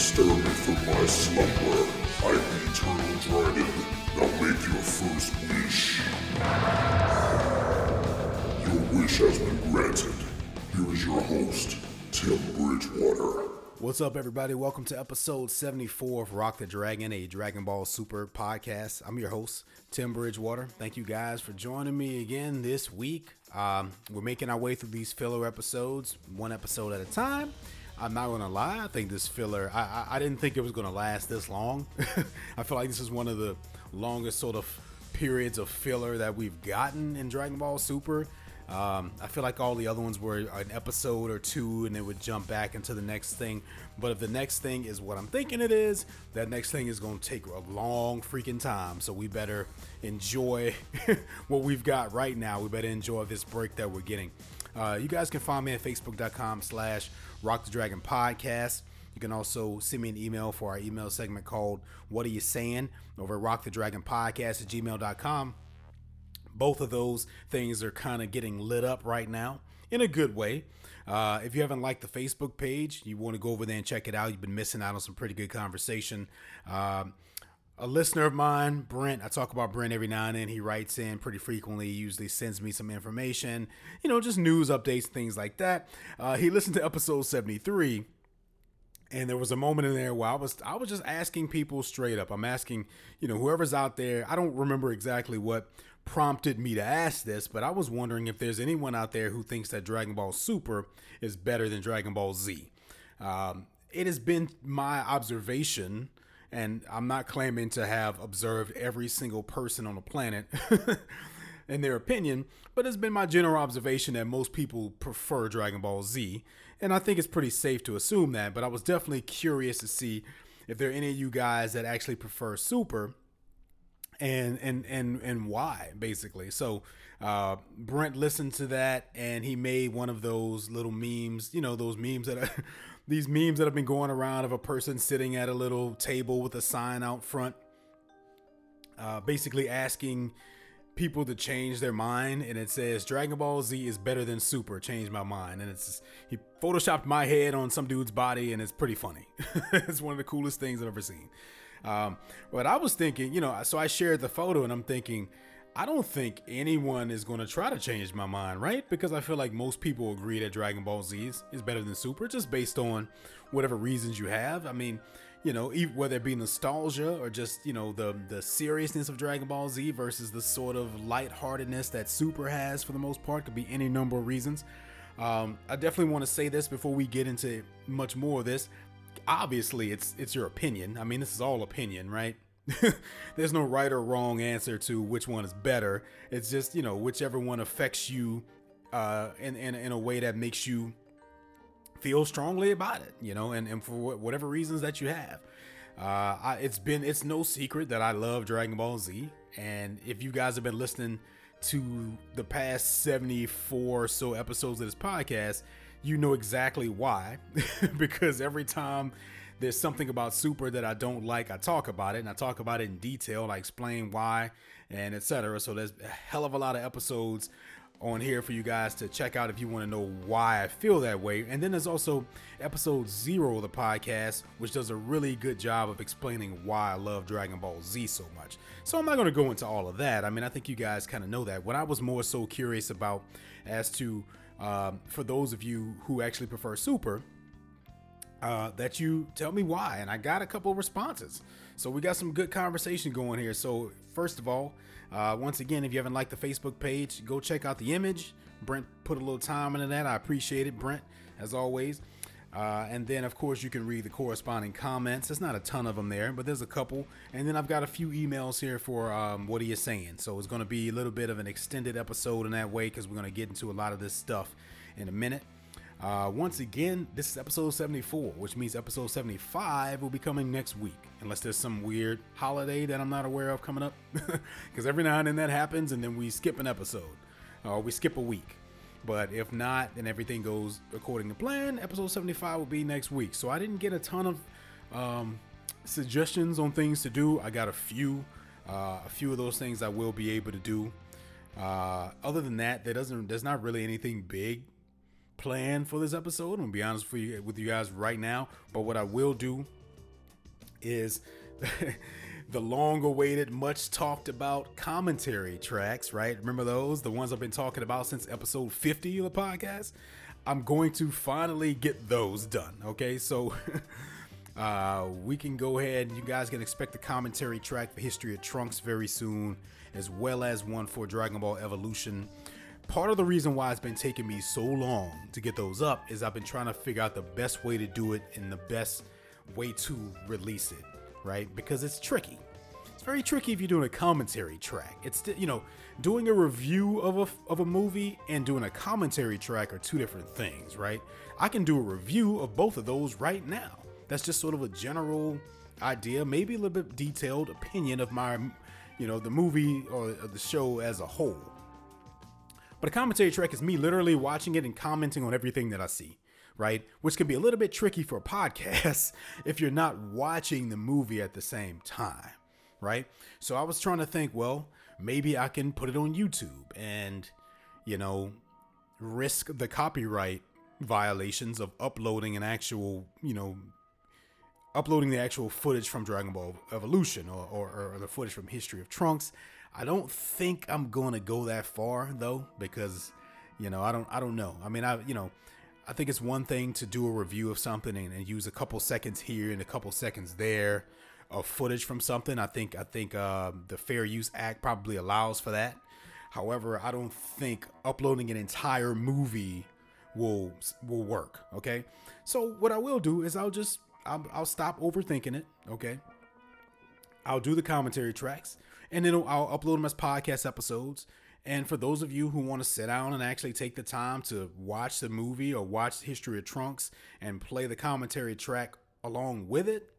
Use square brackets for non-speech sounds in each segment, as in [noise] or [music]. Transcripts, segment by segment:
stir me from my slumber. I am the eternal dragon. Now make your first wish. Your wish has been granted. Here is your host, Tim Bridgewater. What's up, everybody? Welcome to episode 74 of Rock the Dragon, a Dragon Ball Super podcast. I'm your host, Tim Bridgewater. Thank you guys for joining me again this week. Um, we're making our way through these filler episodes, one episode at a time. I'm not gonna lie, I think this filler, I, I, I didn't think it was gonna last this long. [laughs] I feel like this is one of the longest sort of periods of filler that we've gotten in Dragon Ball Super. Um, I feel like all the other ones were an episode or two and it would jump back into the next thing. But if the next thing is what I'm thinking it is, that next thing is going to take a long freaking time. So we better enjoy [laughs] what we've got right now. We better enjoy this break that we're getting. Uh, you guys can find me at facebook.com slash rock the dragon podcast. You can also send me an email for our email segment called What Are You Saiyan over at rockthedragonpodcast at gmail.com both of those things are kind of getting lit up right now in a good way. Uh, if you haven't liked the Facebook page, you want to go over there and check it out. You've been missing out on some pretty good conversation. Um, a listener of mine, Brent, I talk about Brent every now and then. He writes in pretty frequently, he usually sends me some information, you know, just news updates, things like that. Uh, he listened to episode 73 and there was a moment in there where I was I was just asking people straight up. I'm asking, you know, whoever's out there. I don't remember exactly what prompted me to ask this, but I was wondering if there's anyone out there who thinks that Dragon Ball Super is better than Dragon Ball Z. Um, it has been my observation, and I'm not claiming to have observed every single person on the planet. [laughs] in their opinion, but it's been my general observation that most people prefer Dragon Ball Z, and I think it's pretty safe to assume that. But I was definitely curious to see if there are any of you guys that actually prefer Super, and and and and why basically. So uh, Brent listened to that and he made one of those little memes, you know, those memes that are [laughs] these memes that have been going around of a person sitting at a little table with a sign out front, uh, basically asking people to change their mind and it says Dragon Ball Z is better than Super. Change my mind. And it's he photoshopped my head on some dude's body and it's pretty funny. [laughs] It's one of the coolest things I've ever seen. Um, but I was thinking you know so I shared the photo and I'm thinking I don't think anyone is going to try to change my mind right because I feel like most people agree that Dragon Ball Z is, better than Super just based on whatever reasons you have I mean you know, whether it be nostalgia or just you know the the seriousness of Dragon Ball Z versus the sort of lightheartedness that Super has for the most part, could be any number of reasons. Um, I definitely want to say this before we get into much more of this. Obviously, it's it's your opinion. I mean, this is all opinion, right? [laughs] There's no right or wrong answer to which one is better. It's just you know whichever one affects you uh, in, in in a way that makes you feel strongly about it, you know, and, and for whatever reasons that you have. Uh, I, it's been it's no secret that I love Dragon Ball Z, and if you guys have been listening to the past 74 or so episodes of this podcast, you know exactly why. [laughs] because every time there's something about Super that I don't like, I talk about it and I talk about it in detail. I explain why and etc. So there's a hell of a lot of episodes on here for you guys to check out if you want to know why I feel that way. And then there's also episode zero of the podcast, which does a really good job of explaining why I love Dragon Ball Z so much. So I'm not going to go into all of that. I mean, I think you guys kind of know that. What I was more so curious about as to, um, for those of you who actually prefer Super, uh, that you tell me why. And I got a couple responses. So we got some good conversation going here. So, first of all, uh, once again, if you haven't liked the Facebook page, go check out the image. Brent put a little time into that. I appreciate it, Brent, as always. Uh, and then, of course, you can read the corresponding comments. There's not a ton of them there, but there's a couple. And then I've got a few emails here for um, what are you Saiyan? So it's going to be a little bit of an extended episode in that way because we're going to get into a lot of this stuff in a minute. Uh, once again, this is episode 74, which means episode 75 will be coming next week, unless there's some weird holiday that I'm not aware of coming up. [laughs] Because every now and then that happens, and then we skip an episode, or we skip a week. But if not, and everything goes according to plan, episode 75 will be next week. So I didn't get a ton of um, suggestions on things to do. I got a few, uh, a few of those things I will be able to do. Uh, other than that, there doesn't, there's not really anything big plan for this episode. I'm gonna be honest for you with you guys right now. But what I will do is [laughs] the long awaited, much talked about commentary tracks, right? Remember those? The ones I've been talking about since episode 50 of the podcast? I'm going to finally get those done, okay? So. [laughs] Uh, we can go ahead. You guys can expect the commentary track for History of Trunks very soon, as well as one for Dragon Ball Evolution. Part of the reason why it's been taking me so long to get those up is I've been trying to figure out the best way to do it and the best way to release it, right? Because it's tricky. It's very tricky if you're doing a commentary track. It's you know, doing a review of a of a movie and doing a commentary track are two different things, right? I can do a review of both of those right now that's just sort of a general idea, maybe a little bit detailed opinion of my, you know, the movie or the show as a whole. But a commentary track is me literally watching it and commenting on everything that I see, right? Which can be a little bit tricky for a [laughs] podcast if you're not watching the movie at the same time, right? So I was trying to think, well, maybe I can put it on YouTube and, you know, risk the copyright violations of uploading an actual, you know, uploading the actual footage from Dragon Ball Evolution or, or, or, the footage from History of Trunks. I don't think I'm going to go that far though, because you know I don't I don't know. I mean I you know I think it's one thing to do a review of something and, and use a couple seconds here and a couple seconds there of footage from something. I think I think uh, the Fair Use Act probably allows for that. However, I don't think uploading an entire movie will will work. Okay, so what I will do is I'll just I'll, I'll stop overthinking it. Okay. I'll do the commentary tracks and then I'll upload them as podcast episodes. And for those of you who want to sit down and actually take the time to watch the movie or watch the History of Trunks and play the commentary track along with it,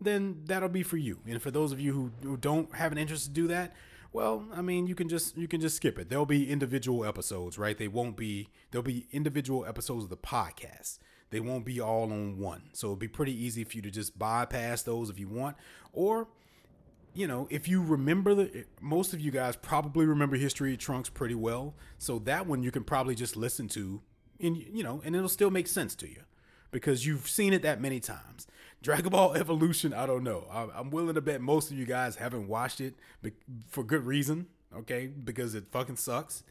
then that'll be for you. And for those of you who, who don't have an interest to do that, well, I mean, you can just you can just skip it. There'll be individual episodes, right? They won't be there'll be individual episodes of the podcast they won't be all on one. So it'll be pretty easy for you to just bypass those if you want. Or, you know, if you remember the most of you guys probably remember History Trunks pretty well. So that one you can probably just listen to and you know, and it'll still make sense to you because you've seen it that many times. [laughs] Dragon Ball Evolution, I don't know. I'm willing to bet most of you guys haven't watched it for good reason, okay? Because it fucking sucks.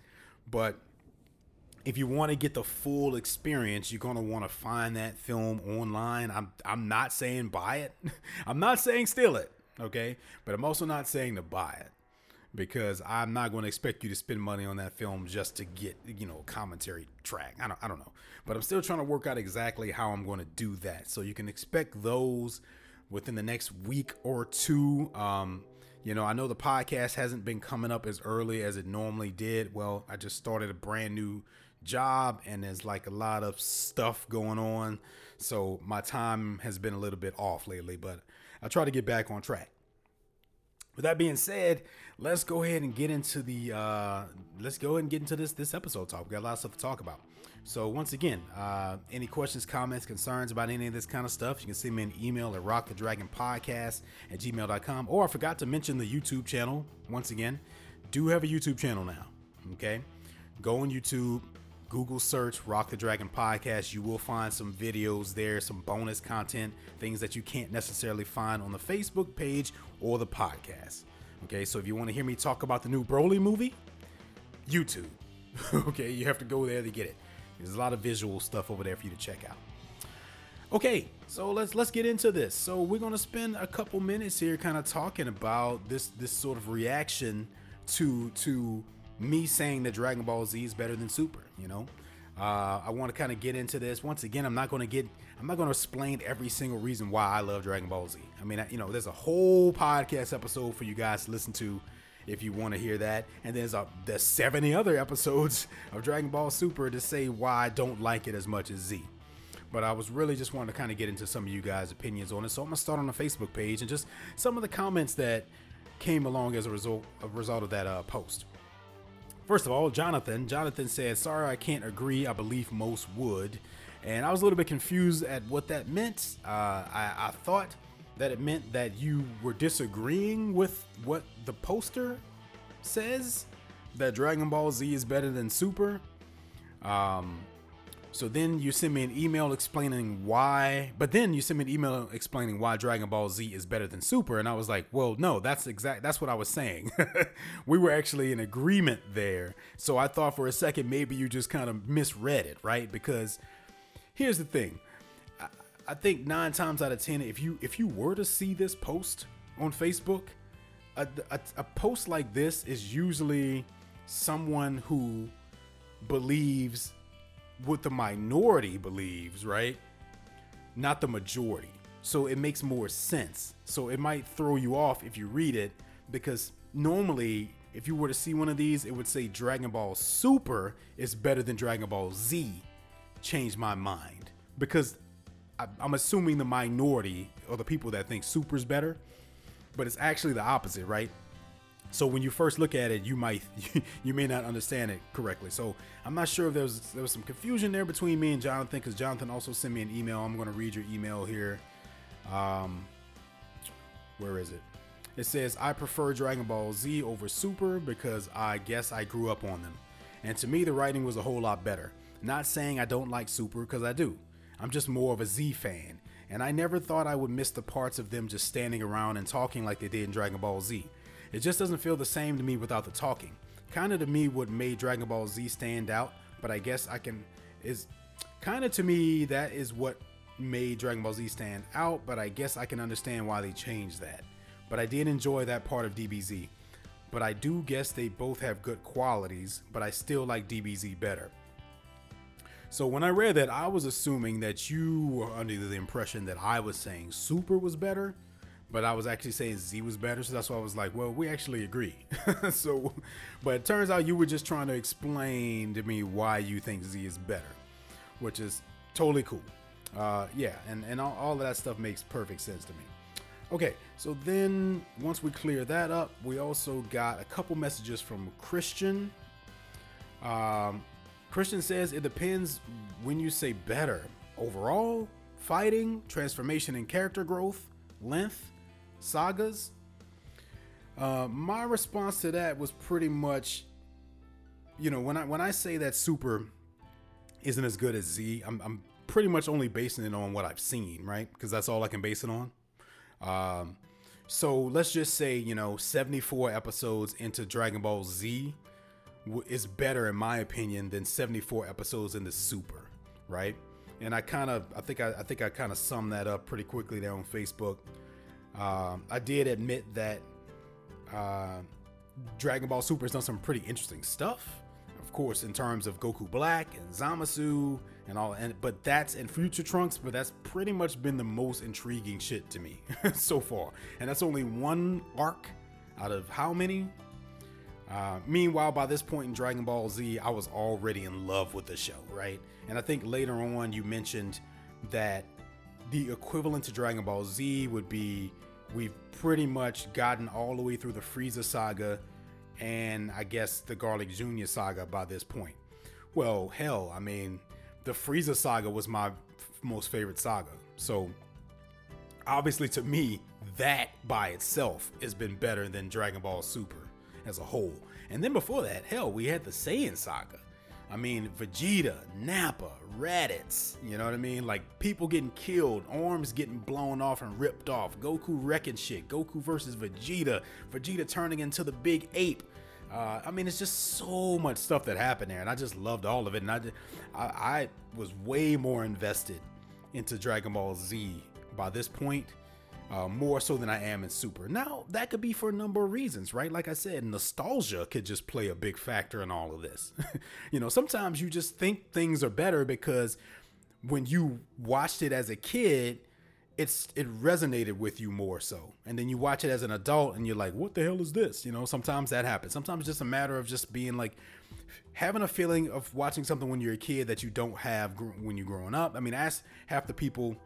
But if you want to get the full experience, you're gonna want to find that film online. I'm I'm not saying buy it. [laughs] I'm not saying steal it, okay? But I'm also not saying to buy it because I'm not going to expect you to spend money on that film just to get you know commentary track. I don't I don't know, but I'm still trying to work out exactly how I'm going to do that. So you can expect those within the next week or two. Um, you know, I know the podcast hasn't been coming up as early as it normally did. Well, I just started a brand new job and there's like a lot of stuff going on. So my time has been a little bit off lately, but I try to get back on track. With that being said, let's go ahead and get into the uh, let's go ahead and get into this this episode talk. We got a lot of stuff to talk about. So once again, uh, any questions, comments, concerns about any of this kind of stuff, you can send me an email at rockthedragonpodcast at gmail.com. Or I forgot to mention the YouTube channel. Once again, do have a YouTube channel now. Okay. Go on YouTube, Google search Rock the Dragon podcast. You will find some videos there, some bonus content, things that you can't necessarily find on the Facebook page or the podcast. Okay, so if you want to hear me talk about the new Broly movie, YouTube. [laughs] okay, you have to go there to get it. There's a lot of visual stuff over there for you to check out. Okay, so let's let's get into this. So we're gonna spend a couple minutes here, kind of talking about this this sort of reaction to to me saying that Dragon Ball Z is better than Super. You know, uh, I want to kind of get into this. Once again, I'm not going to get, I'm not going to explain every single reason why I love Dragon Ball Z. I mean, you know, there's a whole podcast episode for you guys to listen to if you want to hear that. And there's a there's 70 other [laughs] episodes of Dragon Ball Super to say why I don't like it as much as Z. But I was really just wanting to kind of get into some of you guys' opinions on it. So I'm gonna start on the Facebook page and just some of the comments that came along as a result a result of that uh, post. First of all, Jonathan. Jonathan said, Sorry, I can't agree. I believe most would. And I was a little bit confused at what that meant. Uh, I, I thought that it meant that you were disagreeing with what the poster says that Dragon Ball Z is better than Super. Um, So then you send me an email explaining why, but then you send me an email explaining why Dragon Ball Z is better than Super, and I was like, well, no, that's exact, that's what I was saying. [laughs] we were actually in agreement there. So I thought for a second maybe you just kind of misread it, right? Because here's the thing, I, I think nine times out of ten, if you if you were to see this post on Facebook, a, a, a post like this is usually someone who believes what the minority believes, right? Not the majority. So it makes more sense. So it might throw you off if you read it because normally if you were to see one of these, it would say Dragon Ball Super is better than Dragon Ball Z. Change my mind because I'm assuming the minority or the people that think Super is better, but it's actually the opposite, right? So when you first look at it, you might [laughs] you may not understand it correctly. So I'm not sure if there was there was some confusion there between me and Jonathan because Jonathan also sent me an email. I'm going to read your email here. Um, where is it? It says I prefer Dragon Ball Z over Super because I guess I grew up on them, and to me the writing was a whole lot better. Not saying I don't like Super because I do. I'm just more of a Z fan, and I never thought I would miss the parts of them just standing around and talking like they did in Dragon Ball Z. It just doesn't feel the same to me without the talking. Kind of to me what made Dragon Ball Z stand out, but I guess I can is kind of to me that is what made Dragon Ball Z stand out, but I guess I can understand why they changed that. But I did enjoy that part of DBZ. But I do guess they both have good qualities, but I still like DBZ better. So when I read that, I was assuming that you were under the impression that I was saying Super was better, but I was actually saying Z was better, so that's why I was like, well, we actually agree. [laughs] so, but it turns out you were just trying to explain to me why you think Z is better, which is totally cool. Uh, yeah, and and all, all of that stuff makes perfect sense to me. Okay, so then once we clear that up, we also got a couple messages from Christian. Um, Christian says it depends when you say better. Overall, fighting, transformation and character growth, length, sagas. Uh, my response to that was pretty much, you know, when I when I say that Super isn't as good as Z, I'm, I'm pretty much only basing it on what I've seen, right? Because that's all I can base it on. Um, so let's just say, you know, 74 episodes into Dragon Ball Z is better, in my opinion, than 74 episodes into Super, right? And I kind of, I think I, I think I kind of summed that up pretty quickly there on Facebook. Um, I did admit that uh, Dragon Ball Super has done some pretty interesting stuff. Of course, in terms of Goku Black and Zamasu and all, and but that's in Future Trunks, but that's pretty much been the most intriguing shit to me [laughs] so far. And that's only one arc out of how many? Uh, meanwhile, by this point in Dragon Ball Z, I was already in love with the show, right? And I think later on you mentioned that the equivalent to Dragon Ball Z would be we've pretty much gotten all the way through the Frieza saga and I guess the Garlic Jr. saga by this point. Well, hell, I mean, the Frieza saga was my f- most favorite saga. So, obviously, to me, that by itself has been better than Dragon Ball Super as a whole. And then before that, hell, we had the Saiyan saga. I mean, Vegeta, Nappa, Raditz, you know what I mean? Like people getting killed, arms getting blown off and ripped off, Goku wrecking shit, Goku versus Vegeta, Vegeta turning into the big ape. Uh, I mean, it's just so much stuff that happened there, and I just loved all of it. And I, I, I was way more invested into Dragon Ball Z by this point uh, more so than I am in Super. Now, that could be for a number of reasons, right? Like I said, nostalgia could just play a big factor in all of this. [laughs] you know, sometimes you just think things are better because when you watched it as a kid, it's it resonated with you more so. And then you watch it as an adult and you're like, what the hell is this? You know, sometimes that happens. Sometimes it's just a matter of just being like having a feeling of watching something when you're a kid that you don't have gr- when you're growing up. I mean, ask half the people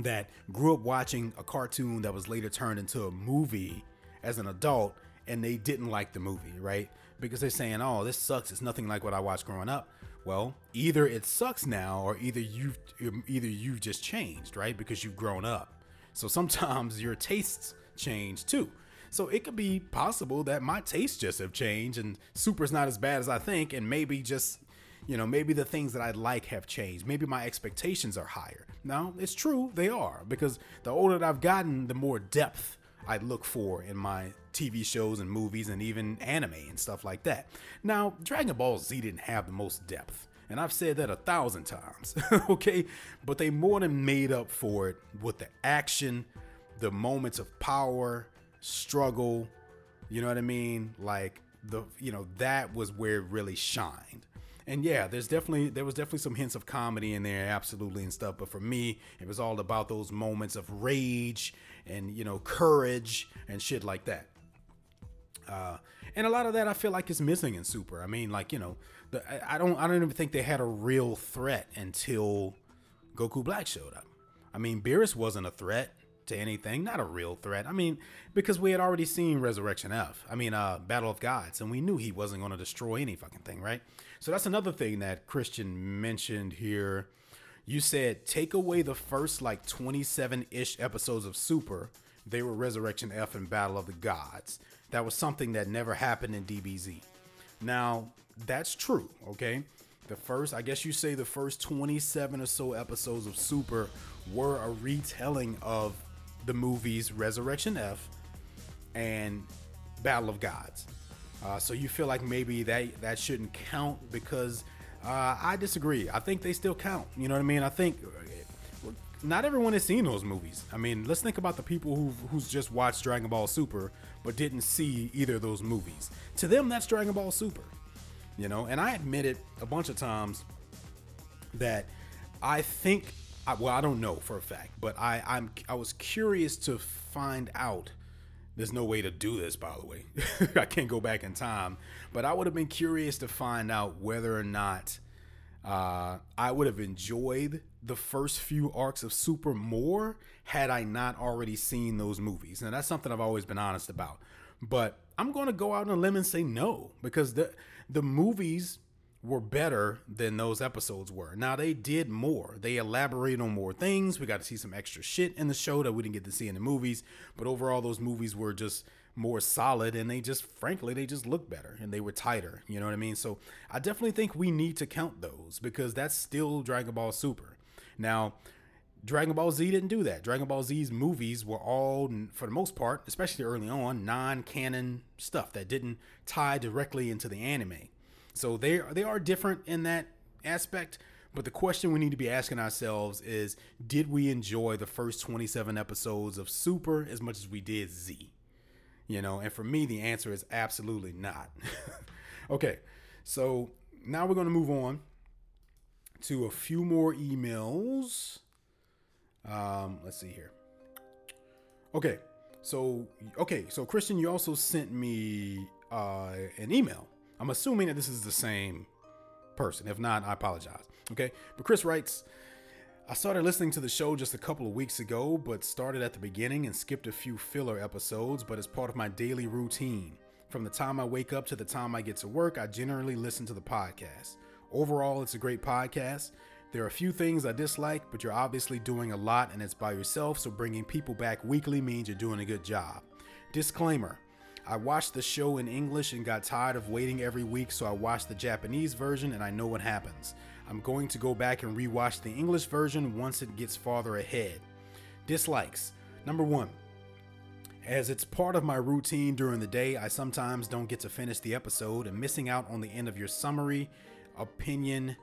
that grew up watching a cartoon that was later turned into a movie as an adult and they didn't like the movie, right? Because they're saying, "Oh, this sucks. It's nothing like what I watched growing up." Well, either it sucks now or either you've either you've just changed, right? Because you've grown up. So sometimes [laughs] your tastes change too. So it could be possible that my tastes just have changed and Super's not as bad as I think and maybe just You know, maybe the things that I like have changed. Maybe my expectations are higher. Now, it's true, they are, because the older that I've gotten, the more depth I look for in my TV shows and movies and even anime and stuff like that. Now, Dragon Ball Z didn't have the most depth. And I've said that a thousand times, [laughs] okay? But they more than made up for it with the action, the moments of power, struggle, you know what I mean? Like the you know, that was where it really shined. And yeah, there's definitely there was definitely some hints of comedy in there, absolutely and stuff. But for me, it was all about those moments of rage and you know courage and shit like that. Uh, and a lot of that I feel like is missing in Super. I mean, like you know, the, I don't I don't even think they had a real threat until Goku Black showed up. I mean, Beerus wasn't a threat to anything, not a real threat. I mean, because we had already seen Resurrection F. I mean, uh, Battle of Gods, and we knew he wasn't going to destroy any fucking thing, right? So that's another thing that Christian mentioned here. You said take away the first like 27 ish episodes of Super. They were Resurrection F and Battle of the Gods. That was something that never happened in DBZ. Now, that's true, okay? The first, I guess you say the first 27 or so episodes of Super were a retelling of the movies Resurrection F and Battle of Gods. Uh, so you feel like maybe that that shouldn't count because uh, I disagree. I think they still count. You know what I mean? I think uh, not everyone has seen those movies. I mean, let's think about the people who who's just watched Dragon Ball Super but didn't see either of those movies. To them, that's Dragon Ball Super. You know, and I admitted a bunch of times that I think I, well, I don't know for a fact, but I I'm I was curious to find out. There's no way to do this, by the way. [laughs] I can't go back in time, but I would have been curious to find out whether or not uh, I would have enjoyed the first few arcs of Super more had I not already seen those movies. And that's something I've always been honest about. But I'm going to go out on a limb and say no because the the movies were better than those episodes were. Now they did more. They elaborated on more things. We got to see some extra shit in the show that we didn't get to see in the movies. But overall, those movies were just more solid and they just frankly they just looked better and they were tighter. You know what I mean? So I definitely think we need to count those because that's still Dragon Ball Super. Now Dragon Ball Z didn't do that. Dragon Ball Z's movies were all, for the most part, especially early on, non-canon stuff that didn't tie directly into the anime. So they they are different in that aspect. But the question we need to be asking ourselves is did we enjoy the first 27 episodes of Super as much as we did Z? You know, and for me, the answer is absolutely not. [laughs] okay, so now we're going to move on to a few more emails. Um, let's see here. Okay, so okay, so Christian, you also sent me uh, an email I'm assuming that this is the same person. If not, I apologize. Okay. But Chris writes, I started listening to the show just a couple of weeks ago, but started at the beginning and skipped a few filler episodes, but as part of my daily routine. From the time I wake up to the time I get to work, I generally listen to the podcast. Overall, it's a great podcast. There are a few things I dislike, but you're obviously doing a lot and it's by yourself, so bringing people back weekly means you're doing a good job. Disclaimer I watched the show in English and got tired of waiting every week, so I watched the Japanese version and I know what happens. I'm going to go back and rewatch the English version once it gets farther ahead. Dislikes. Number one, as it's part of my routine during the day, I sometimes don't get to finish the episode and missing out on the end of your summary, opinion,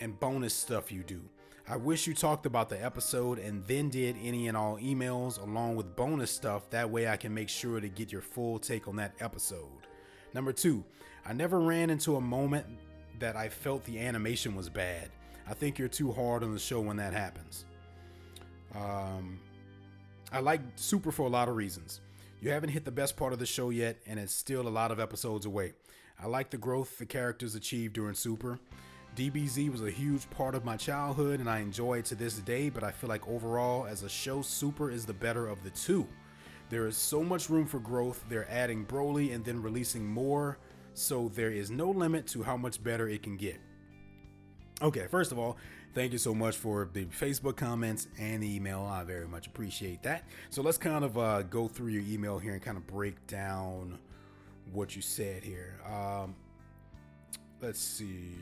and bonus stuff you do. I wish you talked about the episode and then did any and all emails along with bonus stuff. That way I can make sure to get your full take on that episode. Number two, I never ran into a moment that I felt the animation was bad. I think you're too hard on the show when that happens. Um, I like Super for a lot of reasons. You haven't hit the best part of the show yet, and it's still a lot of episodes away. I like the growth the characters achieved during Super. DBZ was a huge part of my childhood and I enjoy it to this day, but I feel like overall, as a show, Super is the better of the two. There is so much room for growth, they're adding Broly and then releasing more, so there is no limit to how much better it can get. Okay, first of all, thank you so much for the Facebook comments and the email. I very much appreciate that. So let's kind of uh, go through your email here and kind of break down what you said here. Um, let's see.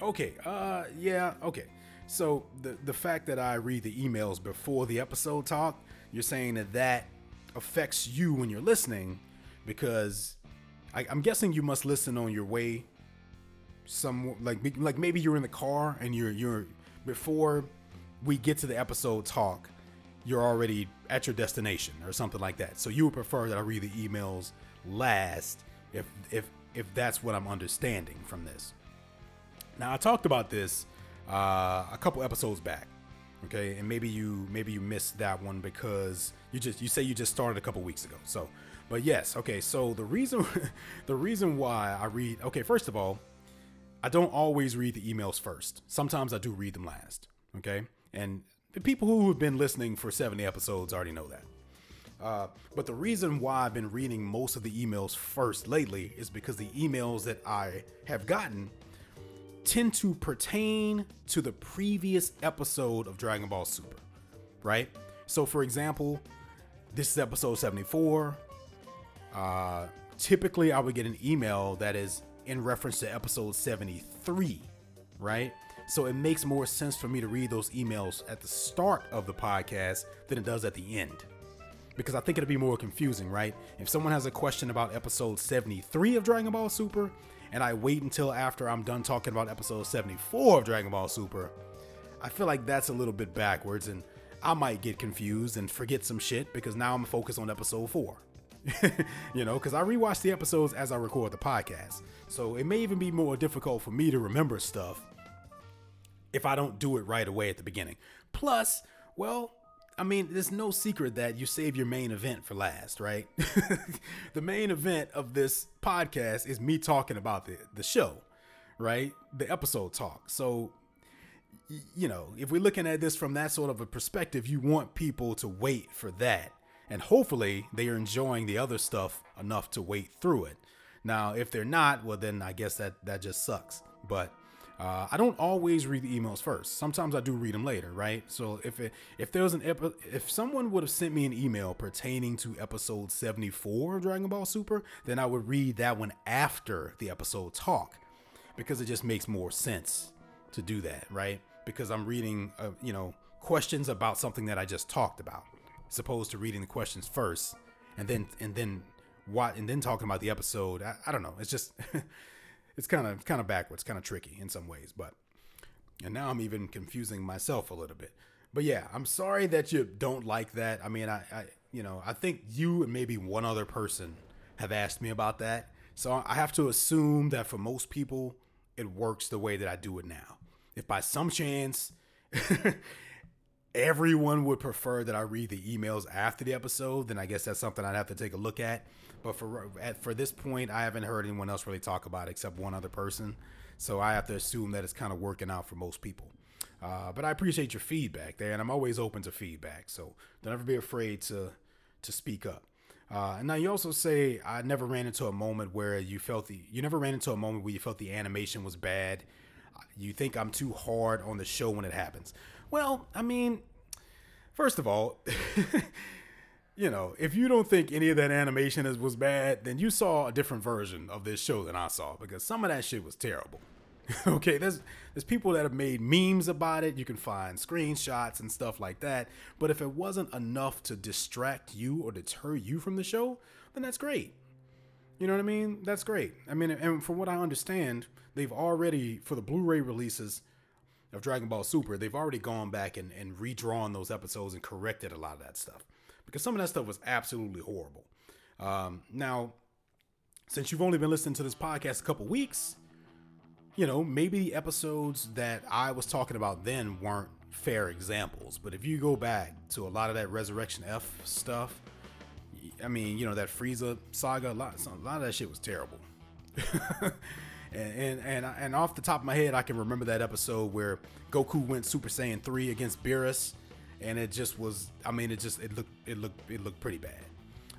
Okay. Uh, yeah. Okay. So the the fact that I read the emails before the episode talk, you're saying that that affects you when you're listening, because I, I'm guessing you must listen on your way. Some like like maybe you're in the car and you're you're before we get to the episode talk, you're already at your destination or something like that. So you would prefer that I read the emails last if if if that's what I'm understanding from this. Now I talked about this uh, a couple episodes back, okay, and maybe you maybe you missed that one because you just you say you just started a couple weeks ago. So, but yes, okay. So the reason [laughs] the reason why I read okay, first of all, I don't always read the emails first. Sometimes I do read them last, okay, and the people who have been listening for 70 episodes already know that. Uh, but the reason why I've been reading most of the emails first lately is because the emails that I have gotten tend to pertain to the previous episode of Dragon Ball Super, right? So, for example, this is episode 74. Uh, typically, I would get an email that is in reference to episode 73, right? So, it makes more sense for me to read those emails at the start of the podcast than it does at the end. Because I think it'd be more confusing, right? If someone has a question about episode 73 of Dragon Ball Super, and I wait until after I'm done talking about episode 74 of Dragon Ball Super, I feel like that's a little bit backwards and I might get confused and forget some shit because now I'm focused on episode 4. [laughs] you know, because I rewatch the episodes as I record the podcast. So it may even be more difficult for me to remember stuff if I don't do it right away at the beginning. Plus, well, I mean, there's no secret that you save your main event for last, right? [laughs] the main event of this podcast is me talking about the, the show, right? The episode talk. So, you know, if we're looking at this from that sort of a perspective, you want people to wait for that. And hopefully they are enjoying the other stuff enough to wait through it. Now, if they're not, well, then I guess that, that just sucks. But uh, I don't always read the emails first. Sometimes I do read them later, right? So if it, if there was an epi- if someone would have sent me an email pertaining to episode 74 of Dragon Ball Super, then I would read that one after the episode talk because it just makes more sense to do that, right? Because I'm reading, uh, you know, questions about something that I just talked about, as opposed to reading the questions first and then and then what and then talking about the episode. I, I don't know. It's just [laughs] it's kind of kind of backwards, kind of tricky in some ways, but and now I'm even confusing myself a little bit. But yeah, I'm sorry that you don't like that. I mean, I, I you know, I think you and maybe one other person have asked me about that. So I have to assume that for most people it works the way that I do it now. If by some chance [laughs] everyone would prefer that I read the emails after the episode, then I guess that's something I'd have to take a look at. But for at, for this point, I haven't heard anyone else really talk about it except one other person. So I have to assume that it's kind of working out for most people. Uh, but I appreciate your feedback there, and I'm always open to feedback. So don't ever be afraid to to speak up. Uh, and now you also say I never ran into a moment where you felt the you never ran into a moment where you felt the animation was bad. You think I'm too hard on the show when it happens. Well, I mean, first of all, [laughs] you know, if you don't think any of that animation is, was bad, then you saw a different version of this show than I saw because some of that shit was terrible. [laughs] okay, there's there's people that have made memes about it. You can find screenshots and stuff like that. But if it wasn't enough to distract you or deter you from the show, then that's great. You know what I mean? That's great. I mean, and from what I understand, they've already for the Blu-ray releases of Dragon Ball Super, they've already gone back and, and redrawn those episodes and corrected a lot of that stuff because some of that stuff was absolutely horrible. Um, now, since you've only been listening to this podcast a couple weeks, you know, maybe the episodes that I was talking about then weren't fair examples. But if you go back to a lot of that Resurrection F stuff, I mean, you know, that Frieza saga, a lot, a lot of that shit was terrible. [laughs] and, and and and off the top of my head, I can remember that episode where Goku went Super Saiyan three against Beerus, and it just was. I mean, it just it looked it looked it looked pretty bad.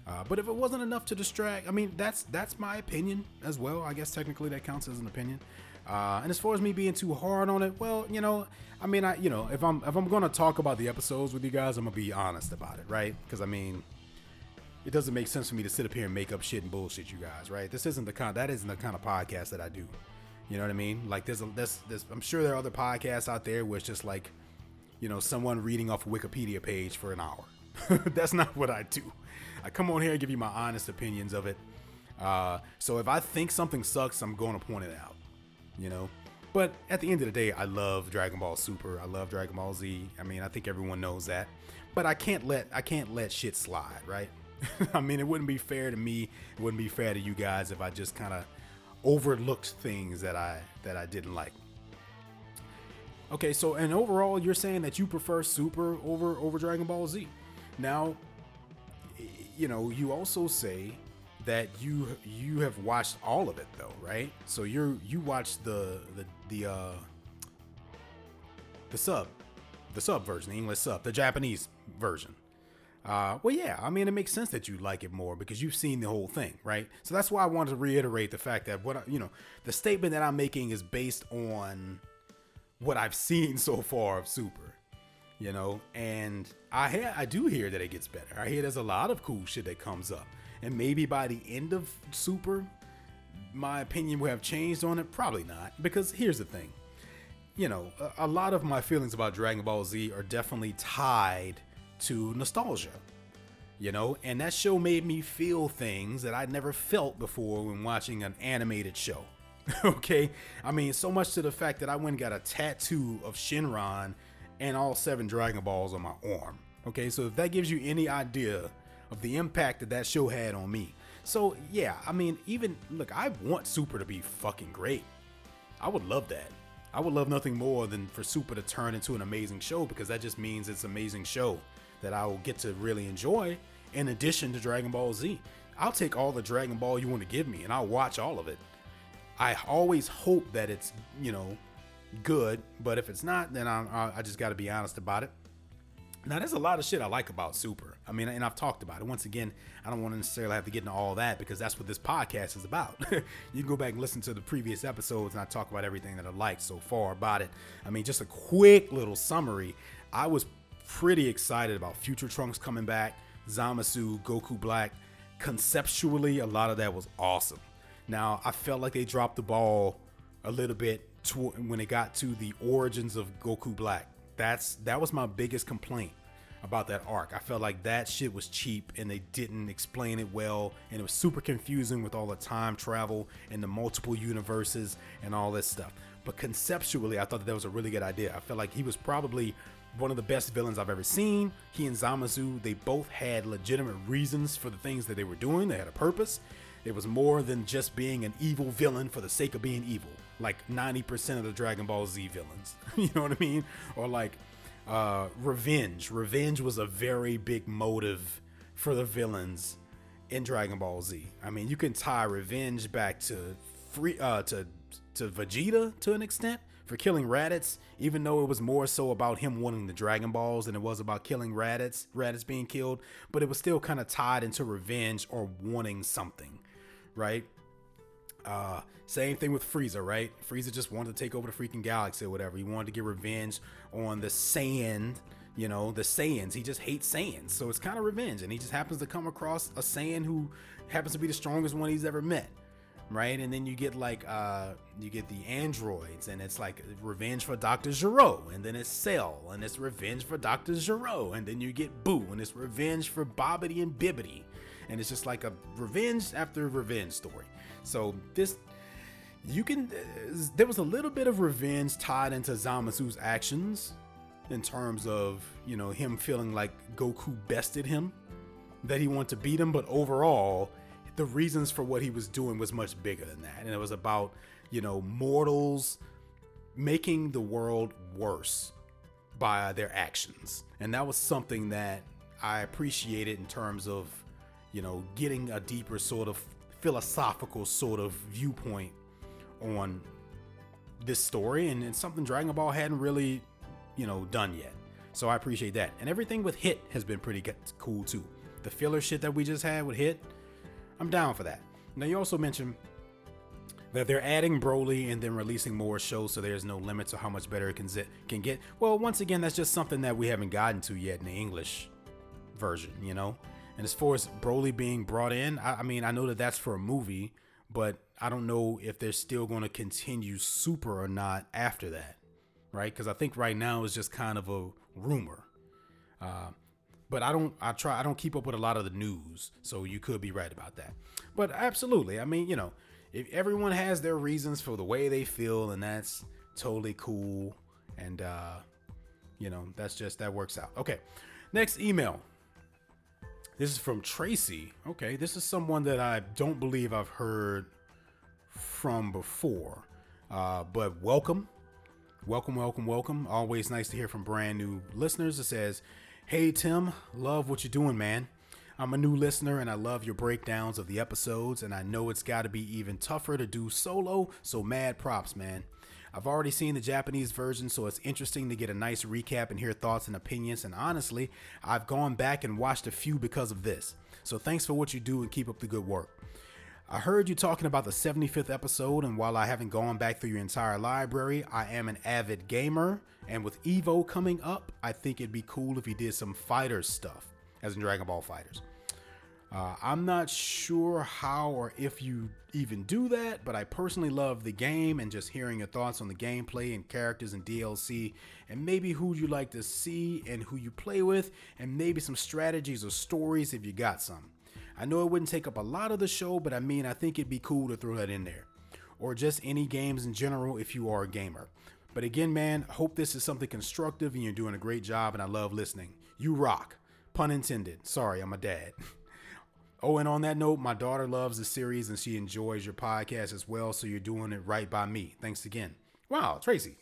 Uh, but if it wasn't enough to distract, I mean, that's that's my opinion as well. I guess technically that counts as an opinion. Uh, and as far as me being too hard on it, well, you know, I mean, I you know, if I'm if I'm gonna talk about the episodes with you guys, I'm gonna be honest about it, right? Because I mean, it doesn't make sense for me to sit up here and make up shit and bullshit you guys, right? This isn't the kind that isn't the kind of podcast that I do. You know what I mean? Like there's a there's, there's I'm sure there are other podcasts out there where it's just like, you know, someone reading off a Wikipedia page for an hour. [laughs] That's not what I do. I come on here and give you my honest opinions of it. Uh, so if I think something sucks, I'm going to point it out. You know. But at the end of the day, I love Dragon Ball Super. I love Dragon Ball Z. I mean, I think everyone knows that. But I can't let I can't let shit slide, right? [laughs] I mean, it wouldn't be fair to me. It wouldn't be fair to you guys if I just kind of overlooked things that I that I didn't like. Okay, so and overall, you're saying that you prefer Super over over Dragon Ball Z. Now, you know, you also say that you you have watched all of it though, right? So you're you watched the the the uh the sub, the sub version, the English sub, the Japanese version. Uh, well, yeah, I mean, it makes sense that you like it more because you've seen the whole thing, right? So that's why I wanted to reiterate the fact that what I, you know, the statement that I'm making is based on what I've seen so far of Super, you know, and I hear, I do hear that it gets better. I hear there's a lot of cool shit that comes up, and maybe by the end of Super, my opinion will have changed on it. Probably not, because here's the thing, you know, a, a lot of my feelings about Dragon Ball Z are definitely tied to nostalgia. You know, and that show made me feel things that I'd never felt before when watching an animated show. [laughs] okay? I mean, so much to the fact that I went and got a tattoo of Shenron and all seven Dragon Balls on my arm. Okay, so if that gives you any idea of the impact that that show had on me. So, yeah, I mean, even look, I want Super to be fucking great. I would love that. I would love nothing more than for Super to turn into an amazing show because that just means it's an amazing show that I will get to really enjoy in addition to Dragon Ball Z. I'll take all the Dragon Ball you want to give me and I'll watch all of it. I always hope that it's, you know, good, but if it's not, then I, I just got to be honest about it. Now, there's a lot of shit I like about Super. I mean, and I've talked about it. Once again, I don't want to necessarily have to get into all that because that's what this podcast is about. [laughs] you can go back and listen to the previous episodes and I talk about everything that I liked so far about it. I mean, just a quick little summary. I was pretty excited about Future Trunks coming back, Zamasu, Goku Black. Conceptually, a lot of that was awesome. Now, I felt like they dropped the ball a little bit to, when it got to the origins of Goku Black. That's that was my biggest complaint about that arc. I felt like that shit was cheap and they didn't explain it well and it was super confusing with all the time travel and the multiple universes and all this stuff. But conceptually, I thought that, that was a really good idea. I felt like he was probably one of the best villains I've ever seen. He and Zamasu, they both had legitimate reasons for the things that they were doing. They had a purpose. It was more than just being an evil villain for the sake of being evil, like 90% of the Dragon Ball Z villains. [laughs] you know what I mean? Or like uh, revenge. Revenge was a very big motive for the villains in Dragon Ball Z. I mean, you can tie revenge back to free uh, to to Vegeta to an extent for killing Raditz, even though it was more so about him wanting the Dragon Balls than it was about killing Raditz, Raditz being killed, but it was still kind of tied into revenge or wanting something, right? Uh, same thing with Frieza, right? Frieza just wanted to take over the freaking galaxy or whatever. He wanted to get revenge on the Saiyan, you know, the Saiyans. He just hates Saiyans, so it's kind of revenge. And he just happens to come across a Saiyan who happens to be the strongest one he's ever met right? And then you get like uh you get the androids, and it's like revenge for Doctor Gero, and then it's Cell, and it's revenge for Doctor Gero, and then you get Buu, and it's revenge for Babidi and Bibidi, and it's just like a revenge after revenge story. So this. You can. Uh, there was a little bit of revenge tied into Zamasu's actions, in terms of you know him feeling like Goku bested him, that he wanted to beat him, but overall the reasons for what he was doing was much bigger than that. And it was about, you know, mortals making the world worse by their actions. And that was something that I appreciated in terms of, you know, getting a deeper sort of philosophical sort of viewpoint on this story and it's something Dragon Ball hadn't really, you know, done yet. So I appreciate that. And everything with Hit has been pretty cool too. The filler shit that we just had with Hit, I'm down for that. Now, you also mentioned that they're adding Broly and then releasing more shows, so there's no limit to how much better it can, can get. Well, once again, that's just something that we haven't gotten to yet in the English version, you know? And as far as Broly being brought in, I, I mean, I know that that's for a movie, but I don't know if they're still going to continue Super or not after that, right? Because I think right now is just kind of a rumor. Uh, but I don't. I try. I don't keep up with a lot of the news, so you could be right about that. But absolutely, I mean, you know, if everyone has their reasons for the way they feel, and that's totally cool, and uh, you know, that's just that works out. Okay, next email. This is from Tracy. Okay, this is someone that I don't believe I've heard from before, uh, but welcome, welcome, welcome, welcome. Always nice to hear from brand new listeners. It says, "Hey Tim, love what you're doing, man." I'm a new listener and I love your breakdowns of the episodes, and I know it's got to be even tougher to do solo, so mad props, man. I've already seen the Japanese version, so it's interesting to get a nice recap and hear thoughts and opinions. And honestly, I've gone back and watched a few because of this. So thanks for what you do and keep up the good work. I heard you talking about the 75th episode, and while I haven't gone back through your entire library, I am an avid gamer. And with Evo coming up, I think it'd be cool if you did some fighters stuff, as in Dragon Ball Fighters. Uh, I'm not sure how or if you even do that, but I personally love the game and just hearing your thoughts on the gameplay and characters and DLC, and maybe who you like to see and who you play with, and maybe some strategies or stories if you got some. I know it wouldn't take up a lot of the show, but I mean, I think it'd be cool to throw that in there. Or just any games in general if you are a gamer. But again, man, hope this is something constructive and you're doing a great job, and I love listening. You rock. Pun intended. Sorry, I'm a dad. [laughs] Oh, and on that note, my daughter loves the series and she enjoys your podcast as well. So you're doing it right by me. Thanks again. Wow, Tracy.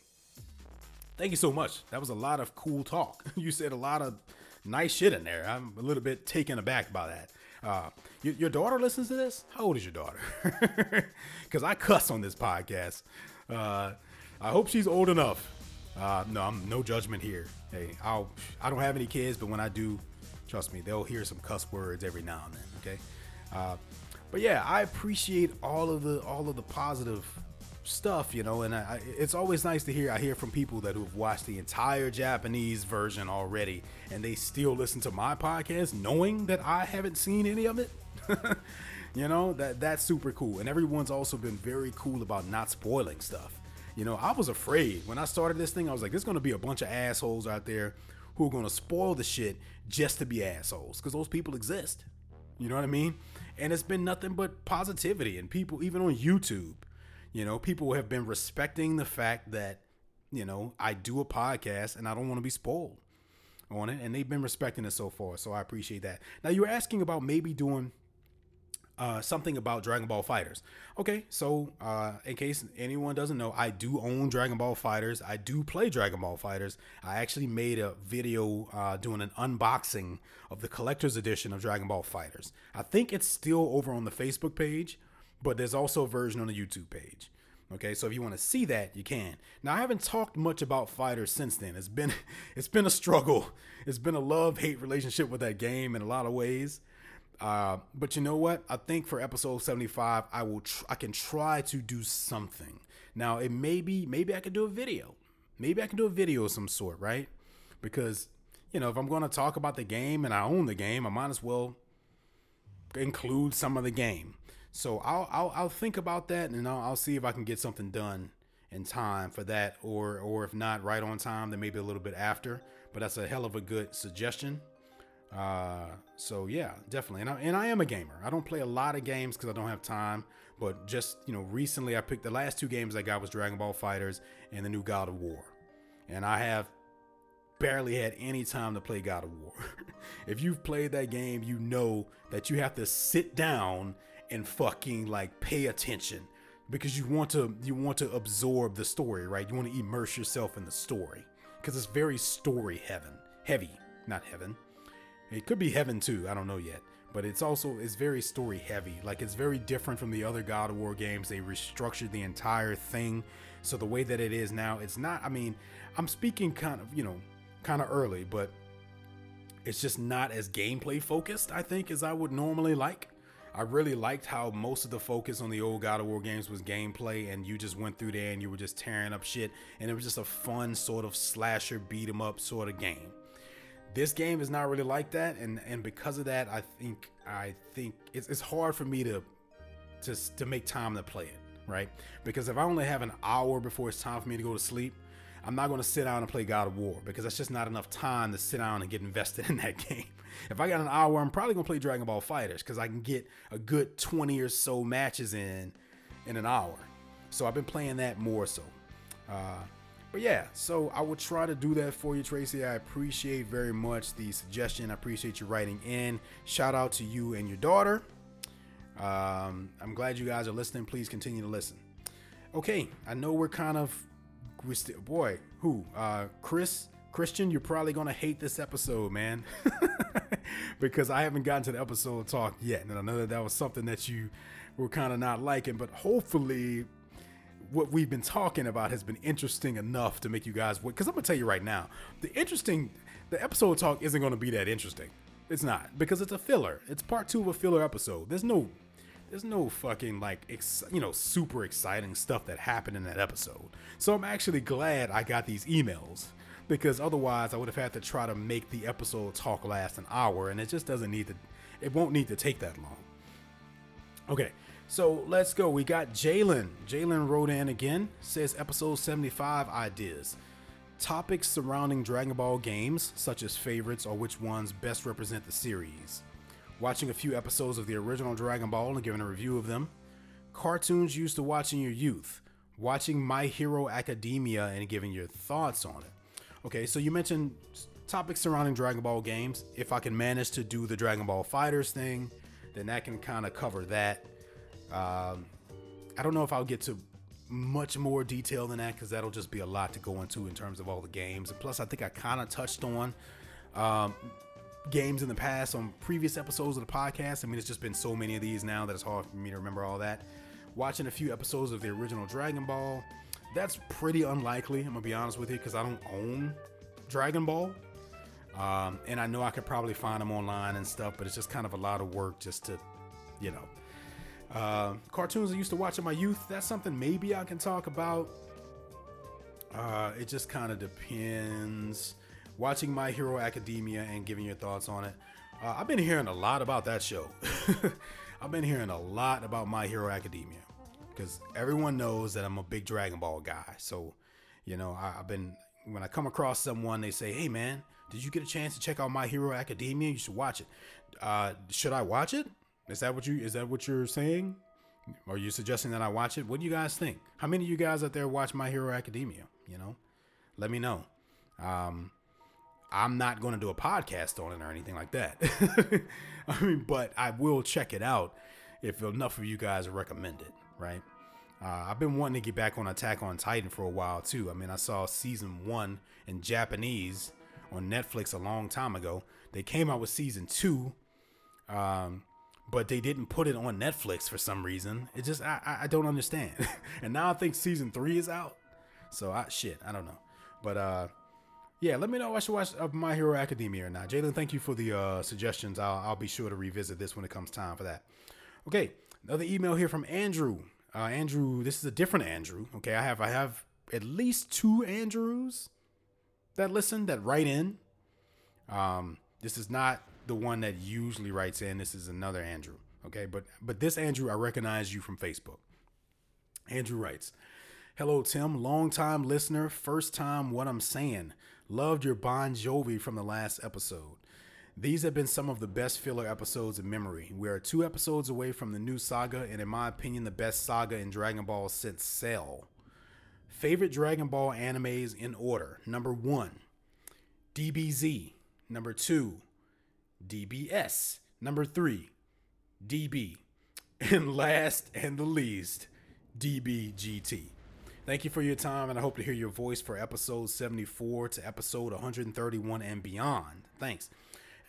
Thank you so much. That was a lot of cool talk. [laughs] You said a lot of nice shit in there. I'm a little bit taken aback by that. Uh, your, your daughter listens to this? How old is your daughter? [laughs] Because I cuss on this podcast. Uh, I hope she's old enough. Uh, no, I'm no judgment here. Hey, I'll I don't have any kids, but when I do, trust me, they'll hear some cuss words every now and then. Okay, uh, but yeah, I appreciate all of the all of the positive stuff, you know, and I, it's always nice to hear. I hear from people that who've watched the entire Japanese version already, and they still listen to my podcast, knowing that I haven't seen any of it. [laughs] you know that that's super cool, and everyone's also been very cool about not spoiling stuff. You know, I was afraid when I started this thing. I was like, "There's going to be a bunch of assholes out there who are going to spoil the shit just to be assholes," because those people exist. You know what I mean? And it's been nothing but positivity. And people, even on YouTube, you know, people have been respecting the fact that, you know, I do a podcast and I don't want to be spoiled on it. And they've been respecting it so far. So I appreciate that. Now, you were asking about maybe doing uh, something about Dragon Ball Fighters. Okay, so uh, in case anyone doesn't know, I do own Dragon Ball Fighters. I do play Dragon Ball Fighters. I actually made a video uh, doing an unboxing of the collector's edition of Dragon Ball Fighters. I think it's still over on the Facebook page, but there's also a version on the YouTube page. Okay, so if you want to see that, you can. Now I haven't talked much about fighters since then. It's been [laughs] it's been a struggle. It's been a love hate relationship with that game in a lot of ways. Uh, but you know what? I think for episode 75, I will tr- I can try to do something. Now, it may be maybe I could do a video. Maybe I can do a video of some sort, right? Because, you know, if I'm going to talk about the game and I own the game, I might as well include some of the game. So I'll I'll, I'll think about that and I'll, I'll see if I can get something done in time for that or or if not right on time then maybe a little bit after but that's a hell of a good suggestion uh, so yeah, definitely. And I, and I am a gamer. I don't play a lot of games because I don't have time. But just you know, recently I picked the last two games I got was Dragon Ball Fighters and the new God of War, and I have barely had any time to play God of War. [laughs] if you've played that game, you know that you have to sit down and fucking like pay attention because you want to you want to absorb the story, right? You want to immerse yourself in the story because it's very story heaven heavy, not heaven it could be heaven too. I don't know yet. But it's also it's very story heavy. Like it's very different from the other God of War games. They restructured the entire thing. So the way that it is now, it's not I mean, I'm speaking kind of, you know, kind of early, but it's just not as gameplay focused, I think, as I would normally like. I really liked how most of the focus on the old God of War games was gameplay, and you just went through there and you were just tearing up shit, and it was just a fun sort of slasher beat 'em up sort of game this game is not really like that and and because of that i think i think it's, it's hard for me to to to make time to play it, right? Because if I only have an hour before it's time for me to go to sleep, I'm not going to sit down and play God of War because that's just not enough time to sit down and get invested [laughs] in that game. If I got an hour, I'm probably going to play Dragon Ball Fighters because I can get a good 20 or so matches in in an hour. So I've been playing that more so. Uh, but yeah, so I will try to do that for you, Tracy. I appreciate very much the suggestion. I appreciate you writing in. Shout out to you and your daughter. Um, I'm glad you guys are listening. Please continue to listen. Okay, I know we're kind of, we still, boy, who? Uh, Chris, Christian, you're probably gonna hate this episode, man, [laughs] because I haven't gotten to the episode talk yet, and I know that that was something that you were kind of not liking, but hopefully what we've been talking about has been interesting enough to make you guys because I'm gonna tell you right now, the interesting the episode talk isn't gonna be that interesting. It's not because it's a filler. It's part two of a filler episode. There's no there's no fucking like ex, you know super exciting stuff that happened in that episode. So I'm actually glad I got these emails because otherwise I would have had to try to make the episode talk last an hour and it just doesn't need to it won't need to take that long. Okay, so let's go. We got Jalen. Jalen wrote in again, says episode 75 ideas. Topics surrounding Dragon Ball games, such as favorites or which ones best represent the series. Watching a few episodes of the original Dragon Ball and giving a review of them. Cartoons you used to watch in your youth. Watching My Hero Academia and giving your thoughts on it. Okay, so you mentioned topics surrounding Dragon Ball games. If I can manage to do the Dragon Ball Fighters thing, then that can kind of cover that. Um, I don't know if I'll get to much more detail than that because that'll just be a lot to go into in terms of all the games. And plus, I think I kind of touched on um, games in the past on previous episodes of the podcast. I mean, it's just been so many of these now that it's hard for me to remember all that. Watching a few episodes of the original Dragon Ball, that's pretty unlikely. I'm gonna be honest with you because I don't own Dragon Ball. Um, and I know I could probably find them online and stuff, but it's just kind of a lot of work just to, you know, uh, cartoons I used to watch in my youth, that's something maybe I can talk about. Uh, it just kind of depends. Watching My Hero Academia and giving your thoughts on it. Uh, I've been hearing a lot about that show. [laughs] I've been hearing a lot about My Hero Academia because everyone knows that I'm a big Dragon Ball guy. So, you know, I, have been, when I come across someone, they say, hey man, did you get a chance to check out My Hero Academia? You should watch it. Uh, should I watch it? Is that what you is that what you're saying? Are you suggesting that I watch it? What do you guys think? How many of you guys out there watch My Hero Academia? You know, let me know. Um, I'm not going to do a podcast on it or anything like that. [laughs] I mean, but I will check it out if enough of you guys recommend it, right? Uh, I've been wanting to get back on Attack on Titan for a while too. I mean, I saw season one in Japanese on Netflix a long time ago. They came out with season two. Um, but they didn't put it on Netflix for some reason. It just I I don't understand. [laughs] and now I think season three is out. So I shit I don't know, but uh yeah, let me know if I should watch My Hero Academia or not. Jalen, thank you for the uh, suggestions. I'll I'll be sure to revisit this when it comes time for that. Okay, another email here from Andrew. Uh, Andrew, this is a different Andrew. Okay, I have I have at least two Andrews that listen that write in. Um, this is not the one that usually writes in. This is another Andrew. Okay, but but this Andrew, I recognize you from Facebook. Andrew writes, "Hello Tim, long time listener, first time what I'm saying. Loved your Bon Jovi from the last episode. These have been some of the best filler episodes in memory. We are two episodes away from the new saga, and in my opinion, the best saga in Dragon Ball since Cell. Favorite Dragon Ball animes in order: number one, DBZ. Number two, DBS. Number three, DB. And last and the least, DBGT. Thank you for your time, and I hope to hear your voice for episode 74 to episode 131 and beyond. Thanks.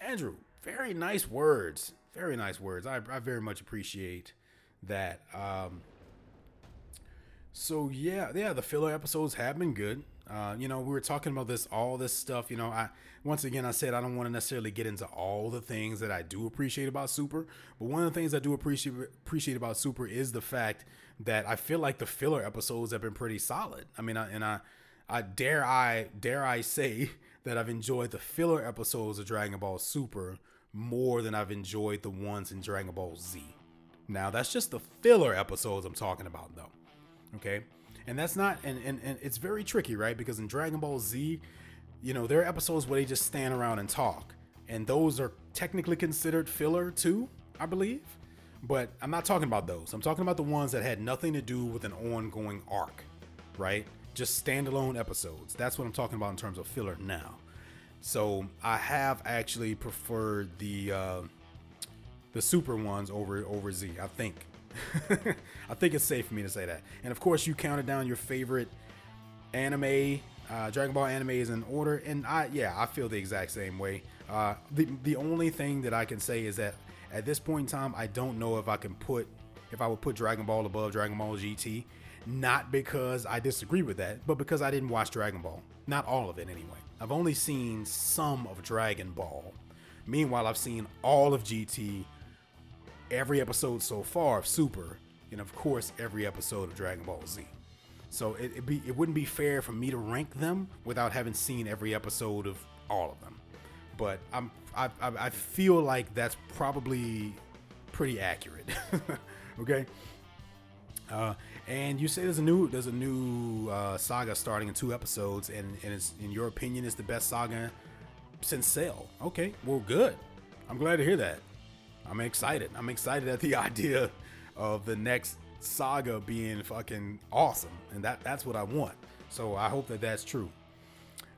Andrew, very nice words. Very nice words. I, I very much appreciate that. Um, so yeah, yeah, the filler episodes have been good. Uh, you know, we were talking about this, all this stuff. You know, I once again I said I don't want to necessarily get into all the things that I do appreciate about Super, but one of the things I do appreciate appreciate about Super is the fact that I feel like the filler episodes have been pretty solid. I mean, I, and I, I dare I dare I say [laughs] that I've enjoyed the filler episodes of Dragon Ball Super more than I've enjoyed the ones in Dragon Ball Z, Now, that's just the filler episodes I'm talking about, though. Okay? And that's not, and, and, and it's very tricky, right? Because in Dragon Ball Z, you know, there are episodes where they just stand around and talk. And those are technically considered filler too, I believe. But I'm not talking about those. I'm talking about the ones that had nothing to do with an ongoing arc, right? Just standalone episodes. That's what I'm talking about in terms of filler now. So I have actually preferred the uh, the super ones over over Z. I think. [laughs] I think it's safe for me to say that. And of course, you counted down your favorite anime, uh, Dragon Ball anime is in order, and I yeah, I feel the exact same way. Uh, the the only thing that I can say is that at this point in time, I don't know if I can put if I would put Dragon Ball above Dragon Ball GT. Not because I disagree with that, but because I didn't watch Dragon Ball. Not all of it anyway. I've only seen some of Dragon Ball. Meanwhile, I've seen all of GT, every episode so far of Super, and of course every episode of Dragon Ball Z. So it it, be, it wouldn't be fair for me to rank them without having seen every episode of all of them. But I'm I, I, I feel like that's probably pretty accurate. [laughs] okay. Uh, and you say there's a new there's a new uh, saga starting in two episodes, and and it's in your opinion is the best saga since Cell. Okay, well, good. I'm glad to hear that. I'm excited. I'm excited at the [laughs] idea of the next saga being fucking awesome, and that that's what I want. So I hope that that's true.